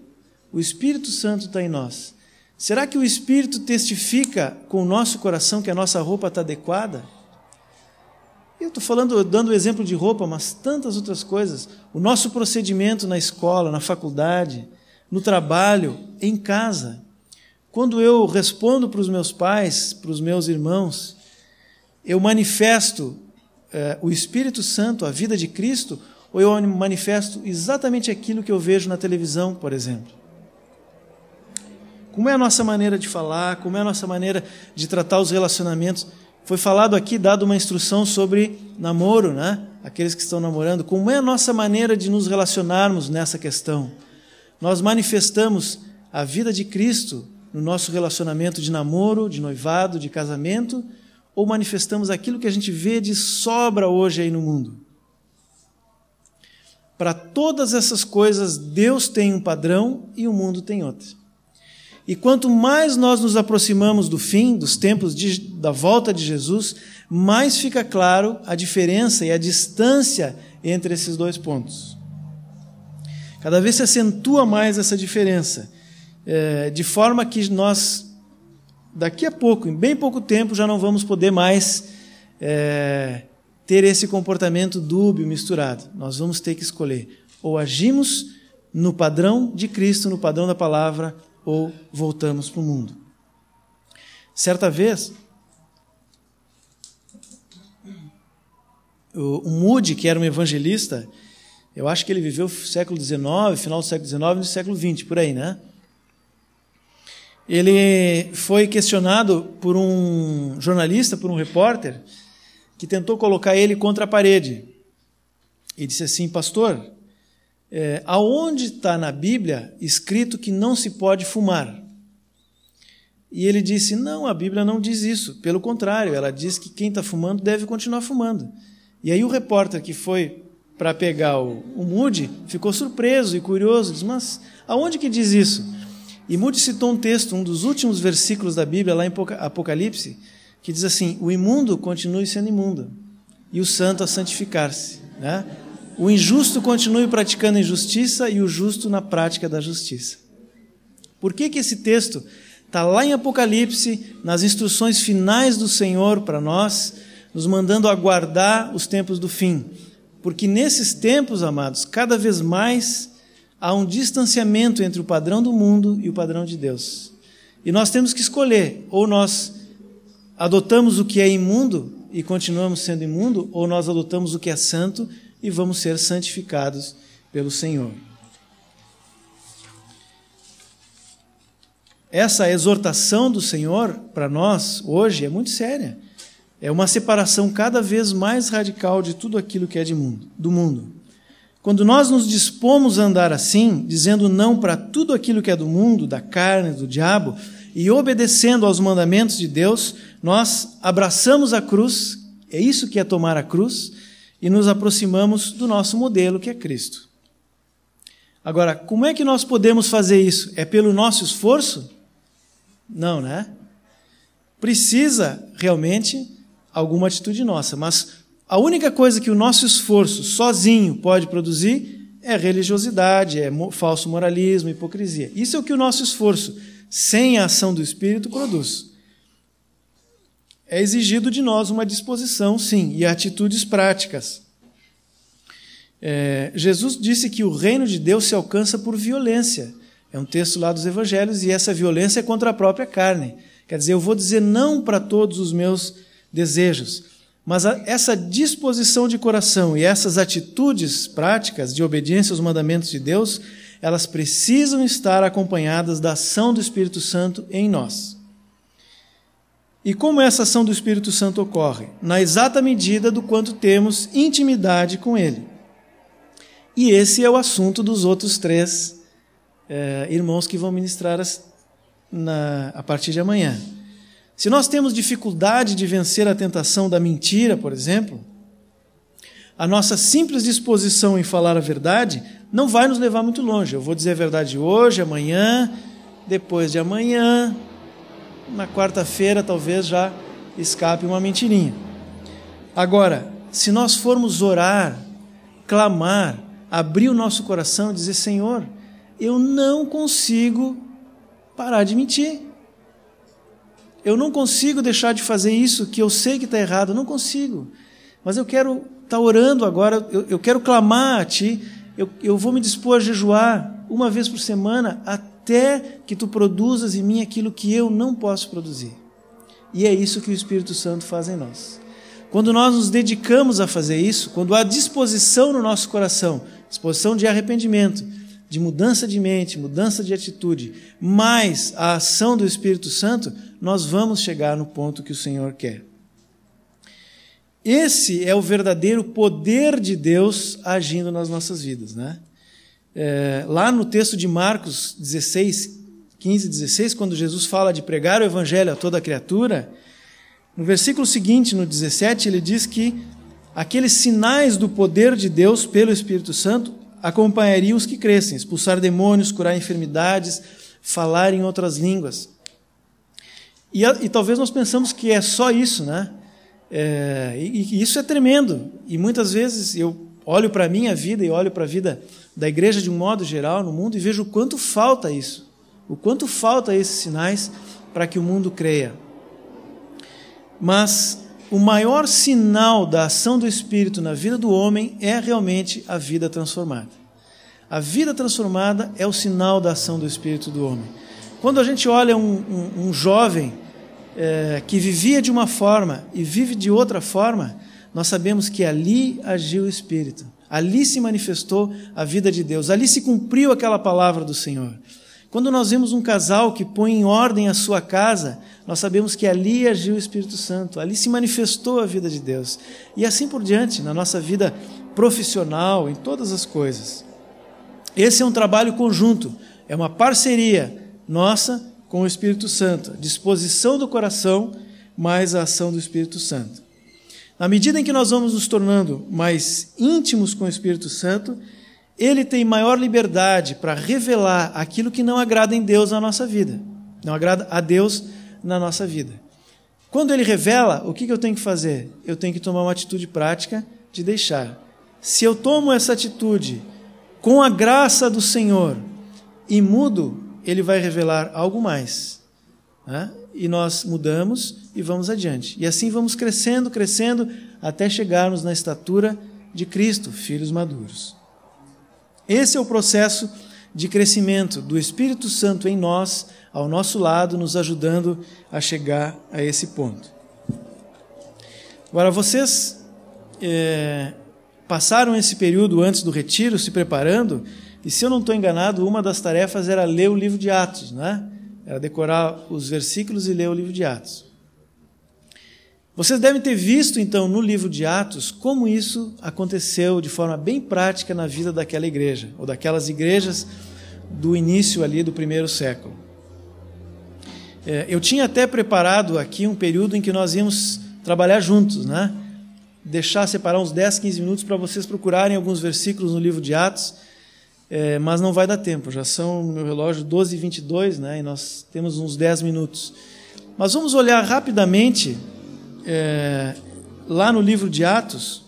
Speaker 2: O Espírito Santo está em nós. Será que o Espírito testifica com o nosso coração que a nossa roupa está adequada? Eu estou falando, dando o exemplo de roupa, mas tantas outras coisas. O nosso procedimento na escola, na faculdade, no trabalho, em casa. Quando eu respondo para os meus pais, para os meus irmãos, eu manifesto eh, o Espírito Santo, a vida de Cristo, ou eu manifesto exatamente aquilo que eu vejo na televisão, por exemplo? Como é a nossa maneira de falar, como é a nossa maneira de tratar os relacionamentos? Foi falado aqui, dado uma instrução sobre namoro, né? Aqueles que estão namorando. Como é a nossa maneira de nos relacionarmos nessa questão? Nós manifestamos a vida de Cristo no nosso relacionamento de namoro, de noivado, de casamento, ou manifestamos aquilo que a gente vê de sobra hoje aí no mundo? Para todas essas coisas, Deus tem um padrão e o mundo tem outro. E quanto mais nós nos aproximamos do fim, dos tempos de, da volta de Jesus, mais fica claro a diferença e a distância entre esses dois pontos. Cada vez se acentua mais essa diferença, é, de forma que nós, daqui a pouco, em bem pouco tempo, já não vamos poder mais é, ter esse comportamento dúbio, misturado. Nós vamos ter que escolher ou agimos no padrão de Cristo, no padrão da palavra, ou voltamos para o mundo. Certa vez, o Moody, que era um evangelista, eu acho que ele viveu século XIX, final do século XIX no século XX, por aí, né? Ele foi questionado por um jornalista, por um repórter, que tentou colocar ele contra a parede. E disse assim: Pastor, é, aonde está na Bíblia escrito que não se pode fumar? E ele disse: Não, a Bíblia não diz isso. Pelo contrário, ela diz que quem está fumando deve continuar fumando. E aí o repórter que foi para pegar o, o Moody ficou surpreso e curioso, diz: Mas aonde que diz isso? E Moody citou um texto, um dos últimos versículos da Bíblia, lá em Apocalipse, que diz assim: O imundo continue sendo imundo, e o santo a santificar-se. Né? O injusto continue praticando injustiça e o justo na prática da justiça. Por que, que esse texto está lá em Apocalipse, nas instruções finais do Senhor para nós, nos mandando aguardar os tempos do fim? Porque nesses tempos, amados, cada vez mais há um distanciamento entre o padrão do mundo e o padrão de Deus. E nós temos que escolher: ou nós adotamos o que é imundo e continuamos sendo imundo, ou nós adotamos o que é santo e vamos ser santificados pelo Senhor. Essa exortação do Senhor para nós hoje é muito séria. É uma separação cada vez mais radical de tudo aquilo que é de mundo, do mundo. Quando nós nos dispomos a andar assim, dizendo não para tudo aquilo que é do mundo, da carne, do diabo, e obedecendo aos mandamentos de Deus, nós abraçamos a cruz, é isso que é tomar a cruz, e nos aproximamos do nosso modelo, que é Cristo. Agora, como é que nós podemos fazer isso? É pelo nosso esforço? Não, né? Precisa realmente alguma atitude nossa, mas a única coisa que o nosso esforço sozinho pode produzir é religiosidade, é falso moralismo, hipocrisia. Isso é o que o nosso esforço, sem a ação do Espírito, produz é exigido de nós uma disposição, sim, e atitudes práticas. É, Jesus disse que o reino de Deus se alcança por violência. É um texto lá dos Evangelhos, e essa violência é contra a própria carne. Quer dizer, eu vou dizer não para todos os meus desejos. Mas a, essa disposição de coração e essas atitudes práticas de obediência aos mandamentos de Deus, elas precisam estar acompanhadas da ação do Espírito Santo em nós. E como essa ação do Espírito Santo ocorre? Na exata medida do quanto temos intimidade com Ele. E esse é o assunto dos outros três é, irmãos que vão ministrar as, na, a partir de amanhã. Se nós temos dificuldade de vencer a tentação da mentira, por exemplo, a nossa simples disposição em falar a verdade não vai nos levar muito longe. Eu vou dizer a verdade hoje, amanhã, depois de amanhã, na quarta-feira talvez já escape uma mentirinha. Agora, se nós formos orar, clamar, abrir o nosso coração e dizer: Senhor, eu não consigo parar de mentir. Eu não consigo deixar de fazer isso que eu sei que está errado, eu não consigo. Mas eu quero estar tá orando agora, eu, eu, quero clamar a Ti, eu, eu vou me dispor a jejuar uma vez por semana até que Tu produzas em mim aquilo que eu não posso produzir. E é isso que o Espírito Santo faz em nós. Quando nós nos dedicamos a fazer isso, quando há disposição no nosso coração, disposição de arrependimento, de mudança de mente, mudança de atitude, mais a ação do Espírito Santo, nós vamos chegar no ponto que o Senhor quer. Esse é o verdadeiro poder de Deus agindo nas nossas vidas. Né? É, lá no texto de Marcos 16, 15 e 16, quando Jesus fala de pregar o evangelho a toda criatura, no versículo seguinte, no 17, ele diz que aqueles sinais do poder de Deus pelo Espírito Santo acompanhariam os que crescem, expulsar demônios, curar enfermidades, falar em outras línguas. E, e talvez nós pensamos que é só isso, né? É, e, e isso é tremendo. E muitas vezes eu olho para a minha vida e olho para a vida da igreja de um modo geral no mundo e vejo o quanto falta isso, o quanto falta esses sinais para que o mundo creia. Mas o maior sinal da ação do Espírito na vida do homem é realmente a vida transformada. A vida transformada é o sinal da ação do Espírito do homem. Quando a gente olha um, um, um jovem é, que vivia de uma forma e vive de outra forma, nós sabemos que ali agiu o Espírito, ali se manifestou a vida de Deus, ali se cumpriu aquela palavra do Senhor. Quando nós vemos um casal que põe em ordem a sua casa, nós sabemos que ali agiu o Espírito Santo, ali se manifestou a vida de Deus. E assim por diante, na nossa vida profissional, em todas as coisas. Esse é um trabalho conjunto, é uma parceria nossa com o Espírito Santo, disposição do coração mais a ação do Espírito Santo. Na medida em que nós vamos nos tornando mais íntimos com o Espírito Santo, ele tem maior liberdade para revelar aquilo que não agrada em Deus na nossa vida, não agrada a Deus na nossa vida. Quando ele revela, o que eu tenho que fazer? Eu tenho que tomar uma atitude prática de deixar. Se eu tomo essa atitude com a graça do Senhor e mudo, ele vai revelar algo mais. Né? E nós mudamos e vamos adiante. E assim vamos crescendo, crescendo, até chegarmos na estatura de Cristo, filhos maduros. Esse é o processo de crescimento do Espírito Santo em nós, ao nosso lado, nos ajudando a chegar a esse ponto. Agora, vocês é, passaram esse período antes do retiro se preparando, e se eu não estou enganado, uma das tarefas era ler o livro de Atos, né? Era decorar os versículos e ler o livro de Atos. Vocês devem ter visto, então, no livro de Atos, como isso aconteceu de forma bem prática na vida daquela igreja, ou daquelas igrejas do início ali do primeiro século. É, eu tinha até preparado aqui um período em que nós íamos trabalhar juntos, né? Deixar separar uns 10, 15 minutos para vocês procurarem alguns versículos no livro de Atos, é, mas não vai dar tempo, já são no meu relógio 12 e 22, né? E nós temos uns 10 minutos. Mas vamos olhar rapidamente é, lá no livro de Atos,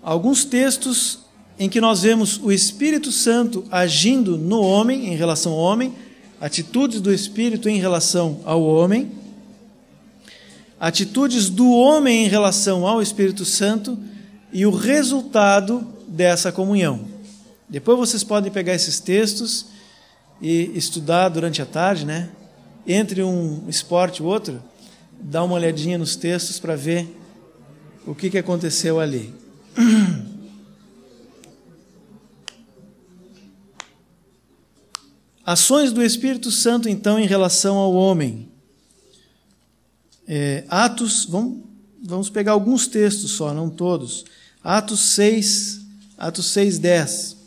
Speaker 2: alguns textos em que nós vemos o Espírito Santo agindo no homem, em relação ao homem, atitudes do Espírito em relação ao homem, atitudes do homem em relação ao Espírito Santo e o resultado dessa comunhão. Depois vocês podem pegar esses textos e estudar durante a tarde, né? Entre um esporte e outro, dar uma olhadinha nos textos para ver o que, que aconteceu ali. *clears throat* Ações do Espírito Santo, então, em relação ao homem. É, Atos, vamos, vamos pegar alguns textos só, não todos. Atos 6, Atos 6, 10.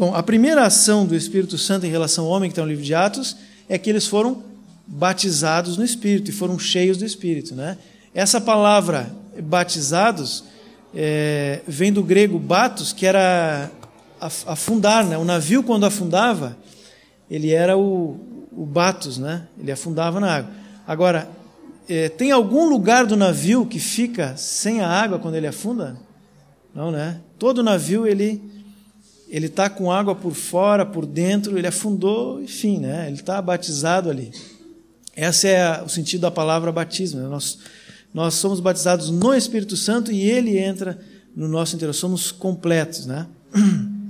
Speaker 2: Bom, a primeira ação do Espírito Santo em relação ao homem, que está no livro de Atos, é que eles foram batizados no Espírito e foram cheios do Espírito. Né? Essa palavra batizados é, vem do grego batos, que era afundar. Né? O navio, quando afundava, ele era o, o batos, né? Ele afundava na água. Agora, é, tem algum lugar do navio que fica sem a água quando ele afunda? Não, né? Todo navio ele ele está com água por fora, por dentro, ele afundou, enfim, né? Ele está batizado ali. Esse é o sentido da palavra batismo. Né? Nós, nós somos batizados no Espírito Santo e ele entra no nosso interior. Somos completos, né? *clears throat*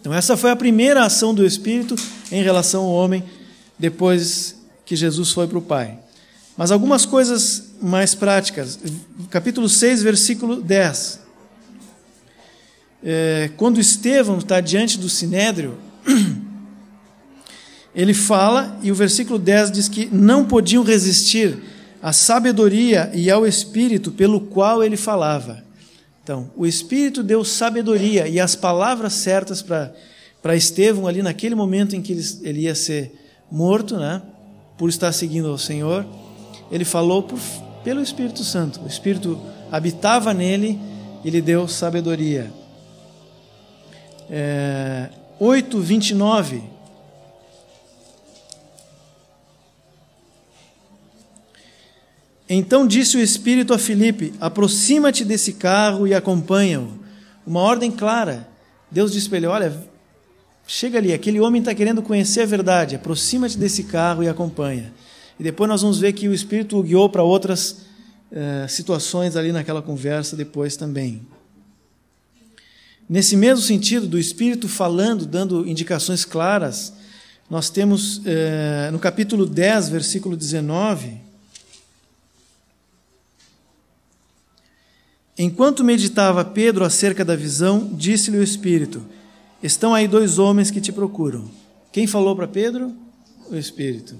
Speaker 2: Então essa foi a primeira ação do Espírito em relação ao homem depois que Jesus foi para o Pai. Mas algumas coisas mais práticas. Capítulo 6, versículo 10. É, quando Estevão está diante do sinédrio, *clears throat* ele fala, e o versículo 10 diz que não podiam resistir à sabedoria e ao espírito pelo qual ele falava. Então, o espírito deu sabedoria e as palavras certas para Estevão ali naquele momento em que ele, ele ia ser morto, né, por estar seguindo ao Senhor ele falou por, pelo Espírito Santo. O Espírito habitava nele e lhe deu sabedoria. É, 8, 29. Então disse o Espírito a Filipe: aproxima-te desse carro e acompanha-o. Uma ordem clara. Deus disse para ele: olha, chega ali, aquele homem está querendo conhecer a verdade, aproxima-te desse carro e acompanha. E depois nós vamos ver que o Espírito o guiou para outras eh, situações ali naquela conversa depois também. Nesse mesmo sentido, do Espírito falando, dando indicações claras, nós temos eh, no capítulo 10, versículo 19. Enquanto meditava Pedro acerca da visão, disse-lhe o Espírito: Estão aí dois homens que te procuram. Quem falou para Pedro? O Espírito.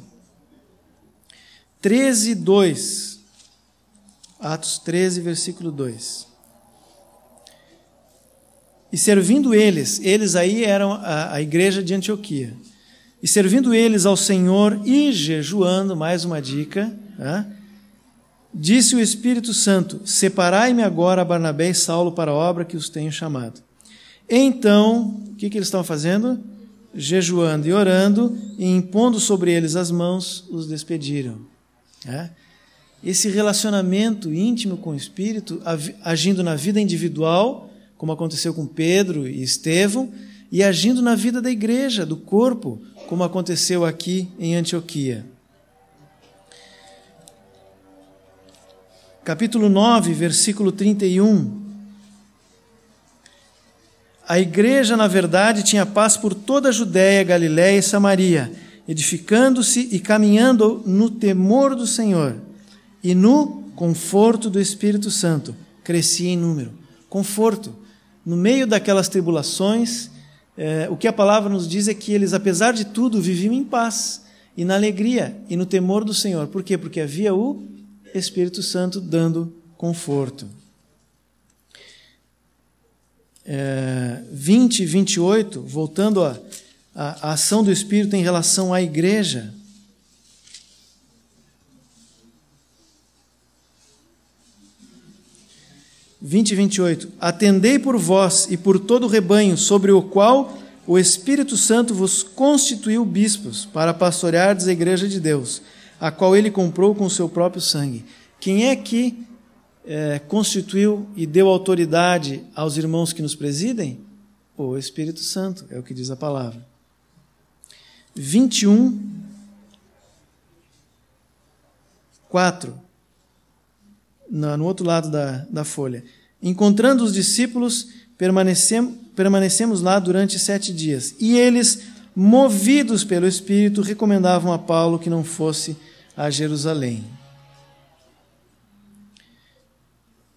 Speaker 2: 13, 2. Atos 13, versículo 2. E servindo eles, eles aí eram a, a igreja de Antioquia, e servindo eles ao Senhor e jejuando, mais uma dica, né? disse o Espírito Santo: Separai-me agora Barnabé e Saulo para a obra que os tenho chamado. Então, o que, que eles estão fazendo? Jejuando e orando, e impondo sobre eles as mãos, os despediram. É? Esse relacionamento íntimo com o Espírito, agindo na vida individual, como aconteceu com Pedro e Estevão, e agindo na vida da igreja, do corpo, como aconteceu aqui em Antioquia. Capítulo 9, versículo 31. A igreja, na verdade, tinha paz por toda a Judéia, Galiléia e Samaria edificando-se e caminhando no temor do Senhor e no conforto do Espírito Santo, crescia em número. Conforto. No meio daquelas tribulações, é, o que a palavra nos diz é que eles, apesar de tudo, viviam em paz e na alegria e no temor do Senhor. Por quê? Porque havia o Espírito Santo dando conforto. É, 20 e 28, voltando a ação do Espírito em relação à igreja. Vinte e vinte e oito. Atendei por vós e por todo o rebanho sobre o qual o Espírito Santo vos constituiu bispos para pastoreardes a igreja de Deus, a qual ele comprou com o seu próprio sangue. Quem é que é, constituiu e deu autoridade aos irmãos que nos presidem? O Espírito Santo, é o que diz a palavra. 21, 4, no, outro lado da, da folha. Encontrando os discípulos, permanecemos, lá durante sete dias. E eles, movidos pelo Espírito, recomendavam a Paulo que não fosse a Jerusalém.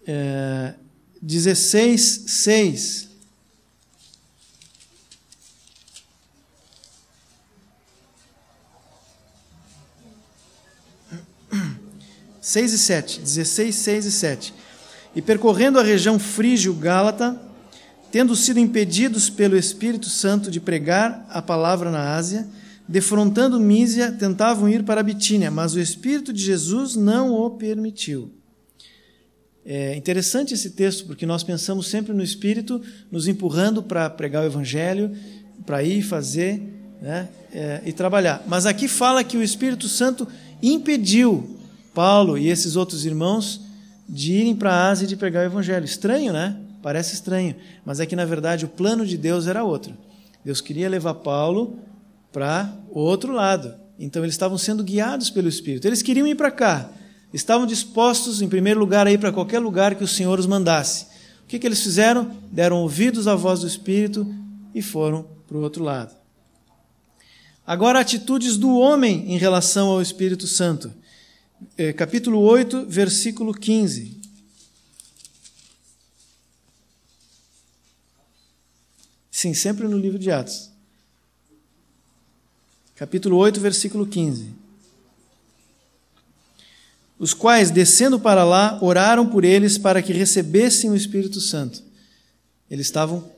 Speaker 2: É, 16, 6. 6 e 7, 16, 6 e 7. E percorrendo a região frígio-gálata, tendo sido impedidos pelo Espírito Santo de pregar a palavra na Ásia, defrontando Mísia, tentavam ir para a Bitínia, mas o Espírito de Jesus não o permitiu. É interessante esse texto, porque nós pensamos sempre no Espírito nos empurrando para pregar o Evangelho, para ir fazer, né, é, e trabalhar. Mas aqui fala que o Espírito Santo impediu Paulo e esses outros irmãos de irem para a Ásia e de pregar o Evangelho. Estranho, né? Parece estranho, mas é que na verdade o plano de Deus era outro. Deus queria levar Paulo para o outro lado. Então eles estavam sendo guiados pelo Espírito. Eles queriam ir para cá. Estavam dispostos, em primeiro lugar, a ir para qualquer lugar que o Senhor os mandasse. O que, que eles fizeram? Deram ouvidos à voz do Espírito e foram para o outro lado. Agora, atitudes do homem em relação ao Espírito Santo. É, capítulo 8, versículo 15. Sim, sempre no livro de Atos. Capítulo 8, versículo 15. Os quais, descendo para lá, oraram por eles para que recebessem o Espírito Santo. Eles estavam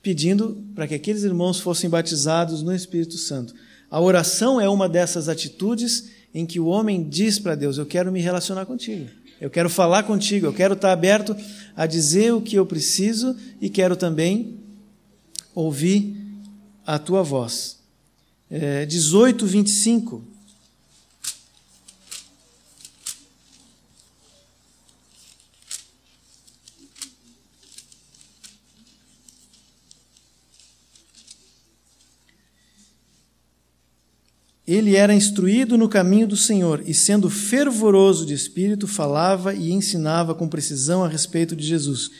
Speaker 2: pedindo para que aqueles irmãos fossem batizados no Espírito Santo. A oração é uma dessas atitudes em que o homem diz para Deus: Eu quero me relacionar contigo. Eu quero falar contigo, eu quero estar aberto a dizer o que eu preciso e quero também ouvir a tua voz. É, 18, 25. Ele era instruído no caminho do Senhor e, sendo fervoroso de espírito, falava e ensinava com precisão a respeito de Jesus,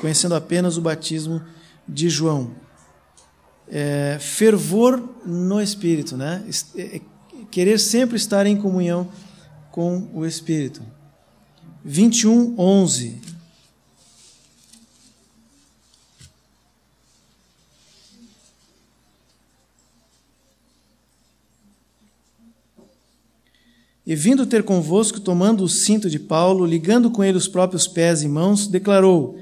Speaker 2: conhecendo apenas o batismo de João é, fervor no Espírito, né? É, querer sempre estar em comunhão com o Espírito. 21, 11. E vindo ter convosco, tomando o cinto de Paulo, ligando com ele os próprios pés e mãos, declarou: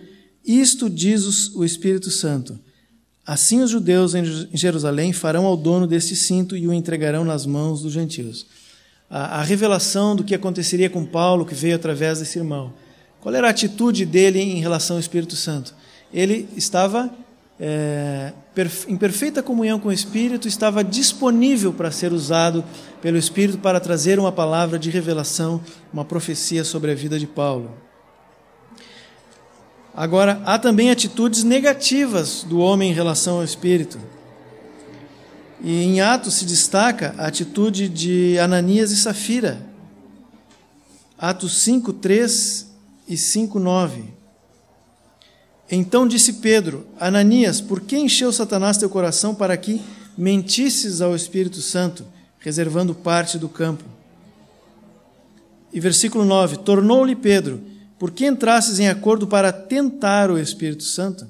Speaker 2: Isto diz o Espírito Santo Assim os judeus em Jerusalém farão ao dono deste cinto e o entregarão nas mãos dos gentios. A, a, revelação do que aconteceria com Paulo, que veio através desse irmão. Qual era a atitude dele em relação ao Espírito Santo? Ele estava é, em perfeita comunhão com o Espírito, estava disponível para ser usado pelo Espírito para trazer uma palavra de revelação, uma profecia sobre a vida de Paulo. Agora, há também atitudes negativas do homem em relação ao espírito. E em Atos se destaca a atitude de Ananias e Safira. Atos 5, 3 e 5, 9. Então disse Pedro: Ananias, por que encheu Satanás teu coração para que mentisses ao Espírito Santo, reservando parte do campo? E versículo 9: Tornou-lhe Pedro por que entrasses em acordo para tentar o Espírito Santo?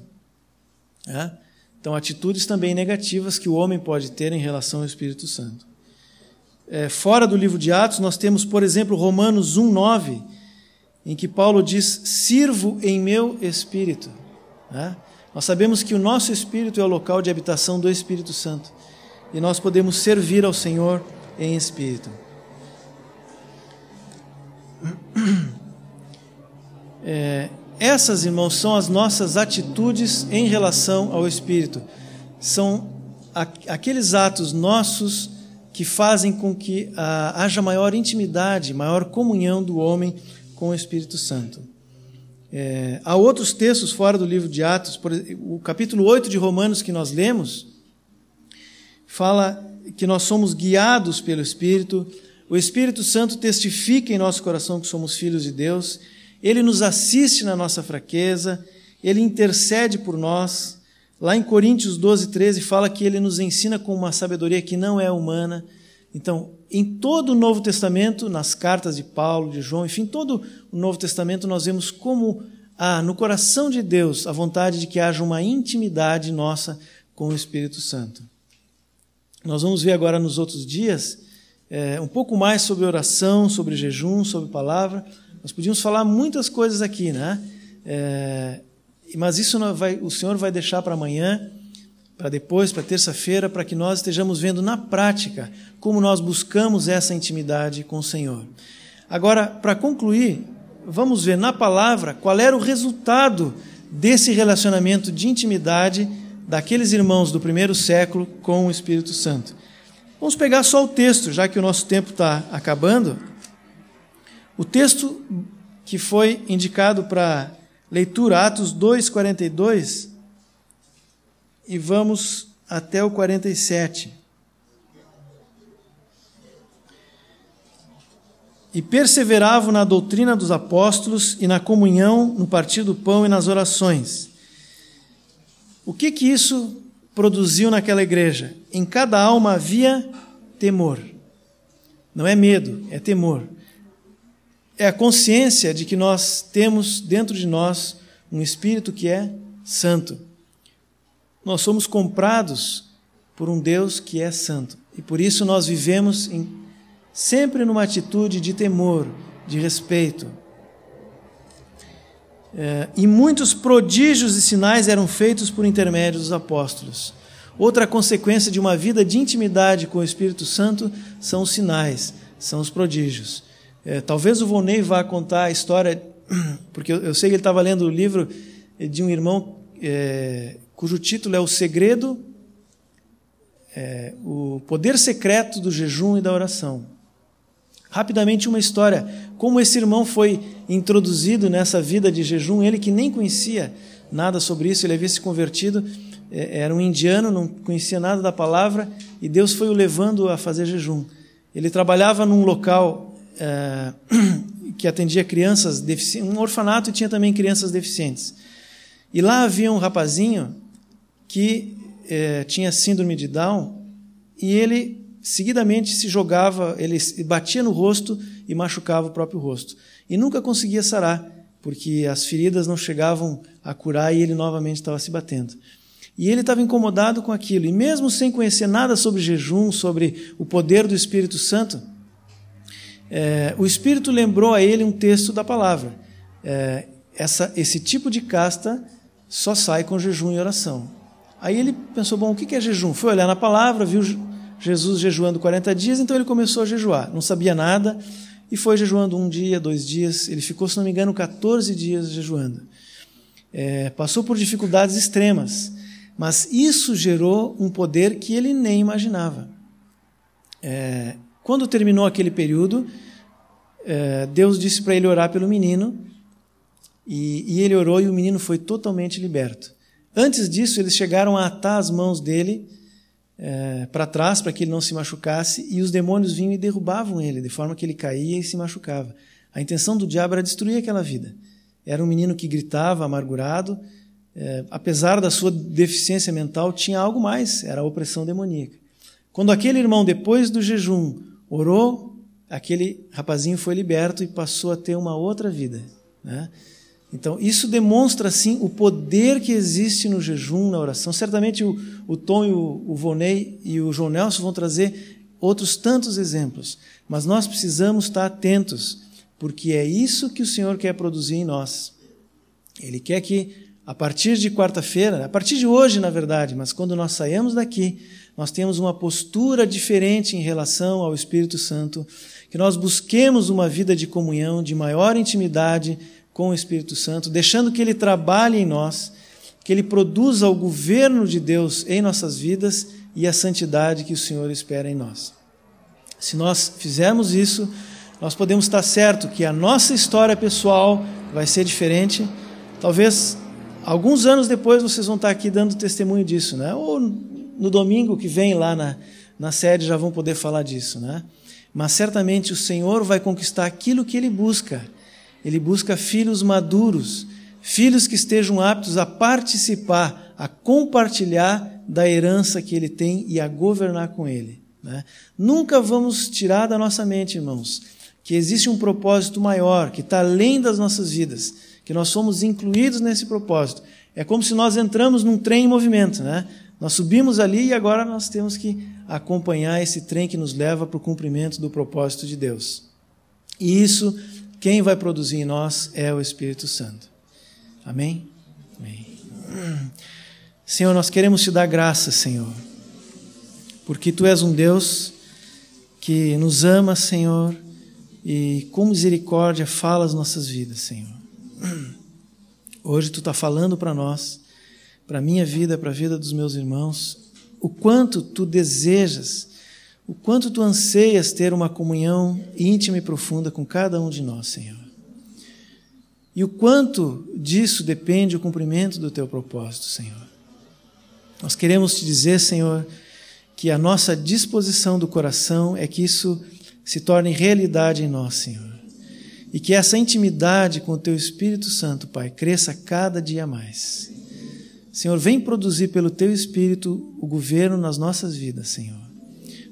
Speaker 2: É? Então, atitudes também negativas que o homem pode ter em relação ao Espírito Santo. É, fora do livro de Atos, nós temos, por exemplo, Romanos 1,9, em que Paulo diz: Sirvo em meu espírito. É? Nós sabemos que o nosso espírito é o local de habitação do Espírito Santo e nós podemos servir ao Senhor em espírito. *clears throat* É, essas, irmãos, são as nossas atitudes em relação ao Espírito. São aqueles atos nossos que fazem com que ah, haja maior intimidade, maior comunhão do homem com o Espírito Santo. É, há outros textos fora do livro de Atos, por, o capítulo 8 de Romanos que nós lemos, fala que nós somos guiados pelo Espírito, o Espírito Santo testifica em nosso coração que somos filhos de Deus ele nos assiste na nossa fraqueza, ele intercede por nós. Lá em Coríntios 12, 13, fala que ele nos ensina com uma sabedoria que não é humana. Então, em todo o Novo Testamento, nas cartas de Paulo, de João, enfim, todo o Novo Testamento, nós vemos como há no coração de Deus a vontade de que haja uma intimidade nossa com o Espírito Santo. Nós vamos ver agora nos outros dias é, um pouco mais sobre oração, sobre jejum, sobre palavra. Nós podíamos falar muitas coisas aqui, né? É, mas isso vai, o Senhor vai deixar para amanhã, para depois, para terça-feira, para que nós estejamos vendo na prática como nós buscamos essa intimidade com o Senhor. Agora, para concluir, vamos ver na palavra qual era o resultado desse relacionamento de intimidade daqueles irmãos do primeiro século com o Espírito Santo. Vamos pegar só o texto, já que o nosso tempo está acabando. O texto que foi indicado para leitura, Atos 2, 42, e vamos até o 47. E perseveravam na doutrina dos apóstolos e na comunhão, no partir do pão e nas orações. O que que isso produziu naquela igreja? Em cada alma havia temor. Não é medo, é temor. É a consciência de que nós temos dentro de nós um espírito que é santo. Nós somos comprados por um Deus que é santo. E por isso nós vivemos em sempre numa atitude de temor, de respeito. É, e muitos prodígios e sinais eram feitos por intermédio dos apóstolos. Outra consequência de uma vida de intimidade com o Espírito Santo são os sinais, são os prodígios. É, talvez o Volney vá contar a história, *clears throat* porque eu, eu sei que ele estava lendo o livro de um irmão é, cujo título é O Segredo, é, o Poder Secreto do Jejum e da Oração. Rapidamente, uma história. Como esse irmão foi introduzido nessa vida de jejum, ele que nem conhecia nada sobre isso, ele havia se convertido, é, era um indiano, não conhecia nada da palavra, e Deus foi o levando a fazer jejum. Ele trabalhava num local é, *clears throat* que atendia crianças deficientes, um orfanato e tinha também crianças deficientes. E lá havia um rapazinho que é, tinha síndrome de Down e ele seguidamente se jogava, ele batia no rosto e machucava o próprio rosto. E nunca conseguia sarar, porque as feridas não chegavam a curar e ele novamente estava se batendo. E ele estava incomodado com aquilo, e mesmo sem conhecer nada sobre jejum, sobre o poder do Espírito Santo, é, o Espírito lembrou a ele um texto da palavra. É, essa, esse tipo de casta só sai com jejum e oração. Aí ele pensou: bom, o que é jejum? Foi olhar na palavra, viu Jesus jejuando 40 dias, então ele começou a jejuar. Não sabia nada e foi jejuando um dia, dois dias. Ele ficou, se não me engano, 14 dias jejuando. É, passou por dificuldades extremas, mas isso gerou um poder que ele nem imaginava. É, quando terminou aquele período, é, Deus disse para ele orar pelo menino, e, e ele orou e o menino foi totalmente liberto. Antes disso, eles chegaram a atar as mãos dele é, para trás para que ele não se machucasse, e os demônios vinham e derrubavam ele, de forma que ele caía e se machucava. A intenção do diabo era destruir aquela vida. Era um menino que gritava, amargurado, é, apesar da sua deficiência mental, tinha algo mais, era a opressão demoníaca. Quando aquele irmão, depois do jejum, orou, aquele rapazinho foi liberto e passou a ter uma outra vida. Né? Então, isso demonstra, assim, o poder que existe no jejum, na oração. Certamente o, o Tom o, o Vonei e o João Nelson vão trazer outros tantos exemplos. Mas nós precisamos estar atentos, porque é isso que o Senhor quer produzir em nós. Ele quer que, a partir de quarta-feira, a partir de hoje, na verdade, mas quando nós saímos daqui, nós temos uma postura diferente em relação ao Espírito Santo, que nós busquemos uma vida de comunhão, de maior intimidade, com o Espírito Santo, deixando que ele trabalhe em nós, que ele produza o governo de Deus em nossas vidas e a santidade que o Senhor espera em nós. Se nós fizermos isso, nós podemos estar certo que a nossa história pessoal vai ser diferente. Talvez alguns anos depois vocês vão estar aqui dando testemunho disso, né? Ou no domingo que vem lá na, na sede já vão poder falar disso, né? Mas certamente o Senhor vai conquistar aquilo que Ele busca ele busca filhos maduros, filhos que estejam aptos a participar, a compartilhar da herança que ele tem e a governar com ele. Né? Nunca vamos tirar da nossa mente, irmãos, que existe um propósito maior, que está além das nossas vidas, que nós somos incluídos nesse propósito. É como se nós entramos num trem em movimento, né? Nós subimos ali e agora nós temos que acompanhar esse trem que nos leva para o cumprimento do propósito de Deus. E isso quem vai produzir em nós é o Espírito Santo. Amém? Amém. Senhor, nós queremos te dar graça, Senhor, porque tu és um Deus que nos ama, Senhor, e com misericórdia fala as nossas vidas, Senhor. Hoje tu está falando para nós, para a minha vida, para a vida dos meus irmãos, o quanto tu desejas, o quanto tu anseias ter uma comunhão íntima e profunda com cada um de nós, Senhor. E o quanto disso depende o cumprimento do teu propósito, Senhor. Nós queremos te dizer, Senhor, que a nossa disposição do coração é que isso se torne realidade em nós, Senhor. E que essa intimidade com o teu Espírito Santo, Pai, cresça cada dia mais. Senhor, vem produzir pelo teu Espírito o governo nas nossas vidas, Senhor.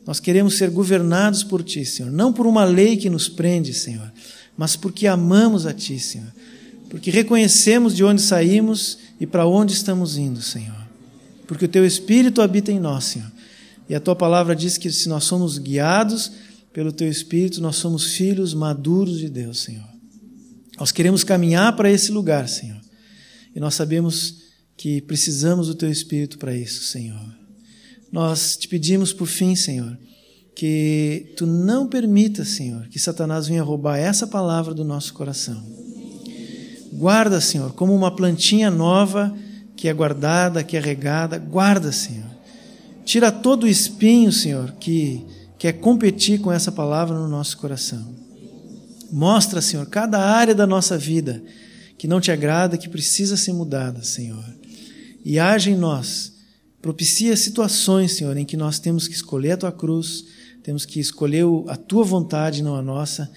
Speaker 2: Nós queremos ser governados por ti, Senhor, não por uma lei que nos prende, Senhor, mas porque amamos a ti, Senhor. Porque reconhecemos de onde saímos e para onde estamos indo, Senhor. Porque o teu Espírito habita em nós, Senhor. E a tua palavra diz que se nós somos guiados pelo teu Espírito, nós somos filhos maduros de Deus, Senhor. Nós queremos caminhar para esse lugar, Senhor. E nós sabemos que precisamos do teu Espírito para isso, Senhor. Nós te pedimos por fim, Senhor, que tu não permita, Senhor, que Satanás venha roubar essa palavra do nosso coração. Guarda, Senhor, como uma plantinha nova que é guardada, que é regada, guarda, Senhor. Tira todo o espinho, Senhor, que quer competir com essa palavra no nosso coração. Mostra, Senhor, cada área da nossa vida que não te agrada, que precisa ser mudada, Senhor. E age em nós. Propicia situações, Senhor, em que nós temos que escolher a tua cruz, temos que escolher a tua vontade, não a nossa,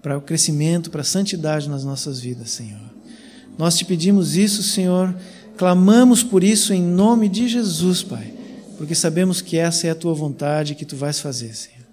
Speaker 2: para o crescimento, para a santidade nas nossas vidas, Senhor. Nós te pedimos isso, Senhor, clamamos por isso em nome de Jesus, Pai porque sabemos que essa é a tua vontade que tu vais fazer, Senhor.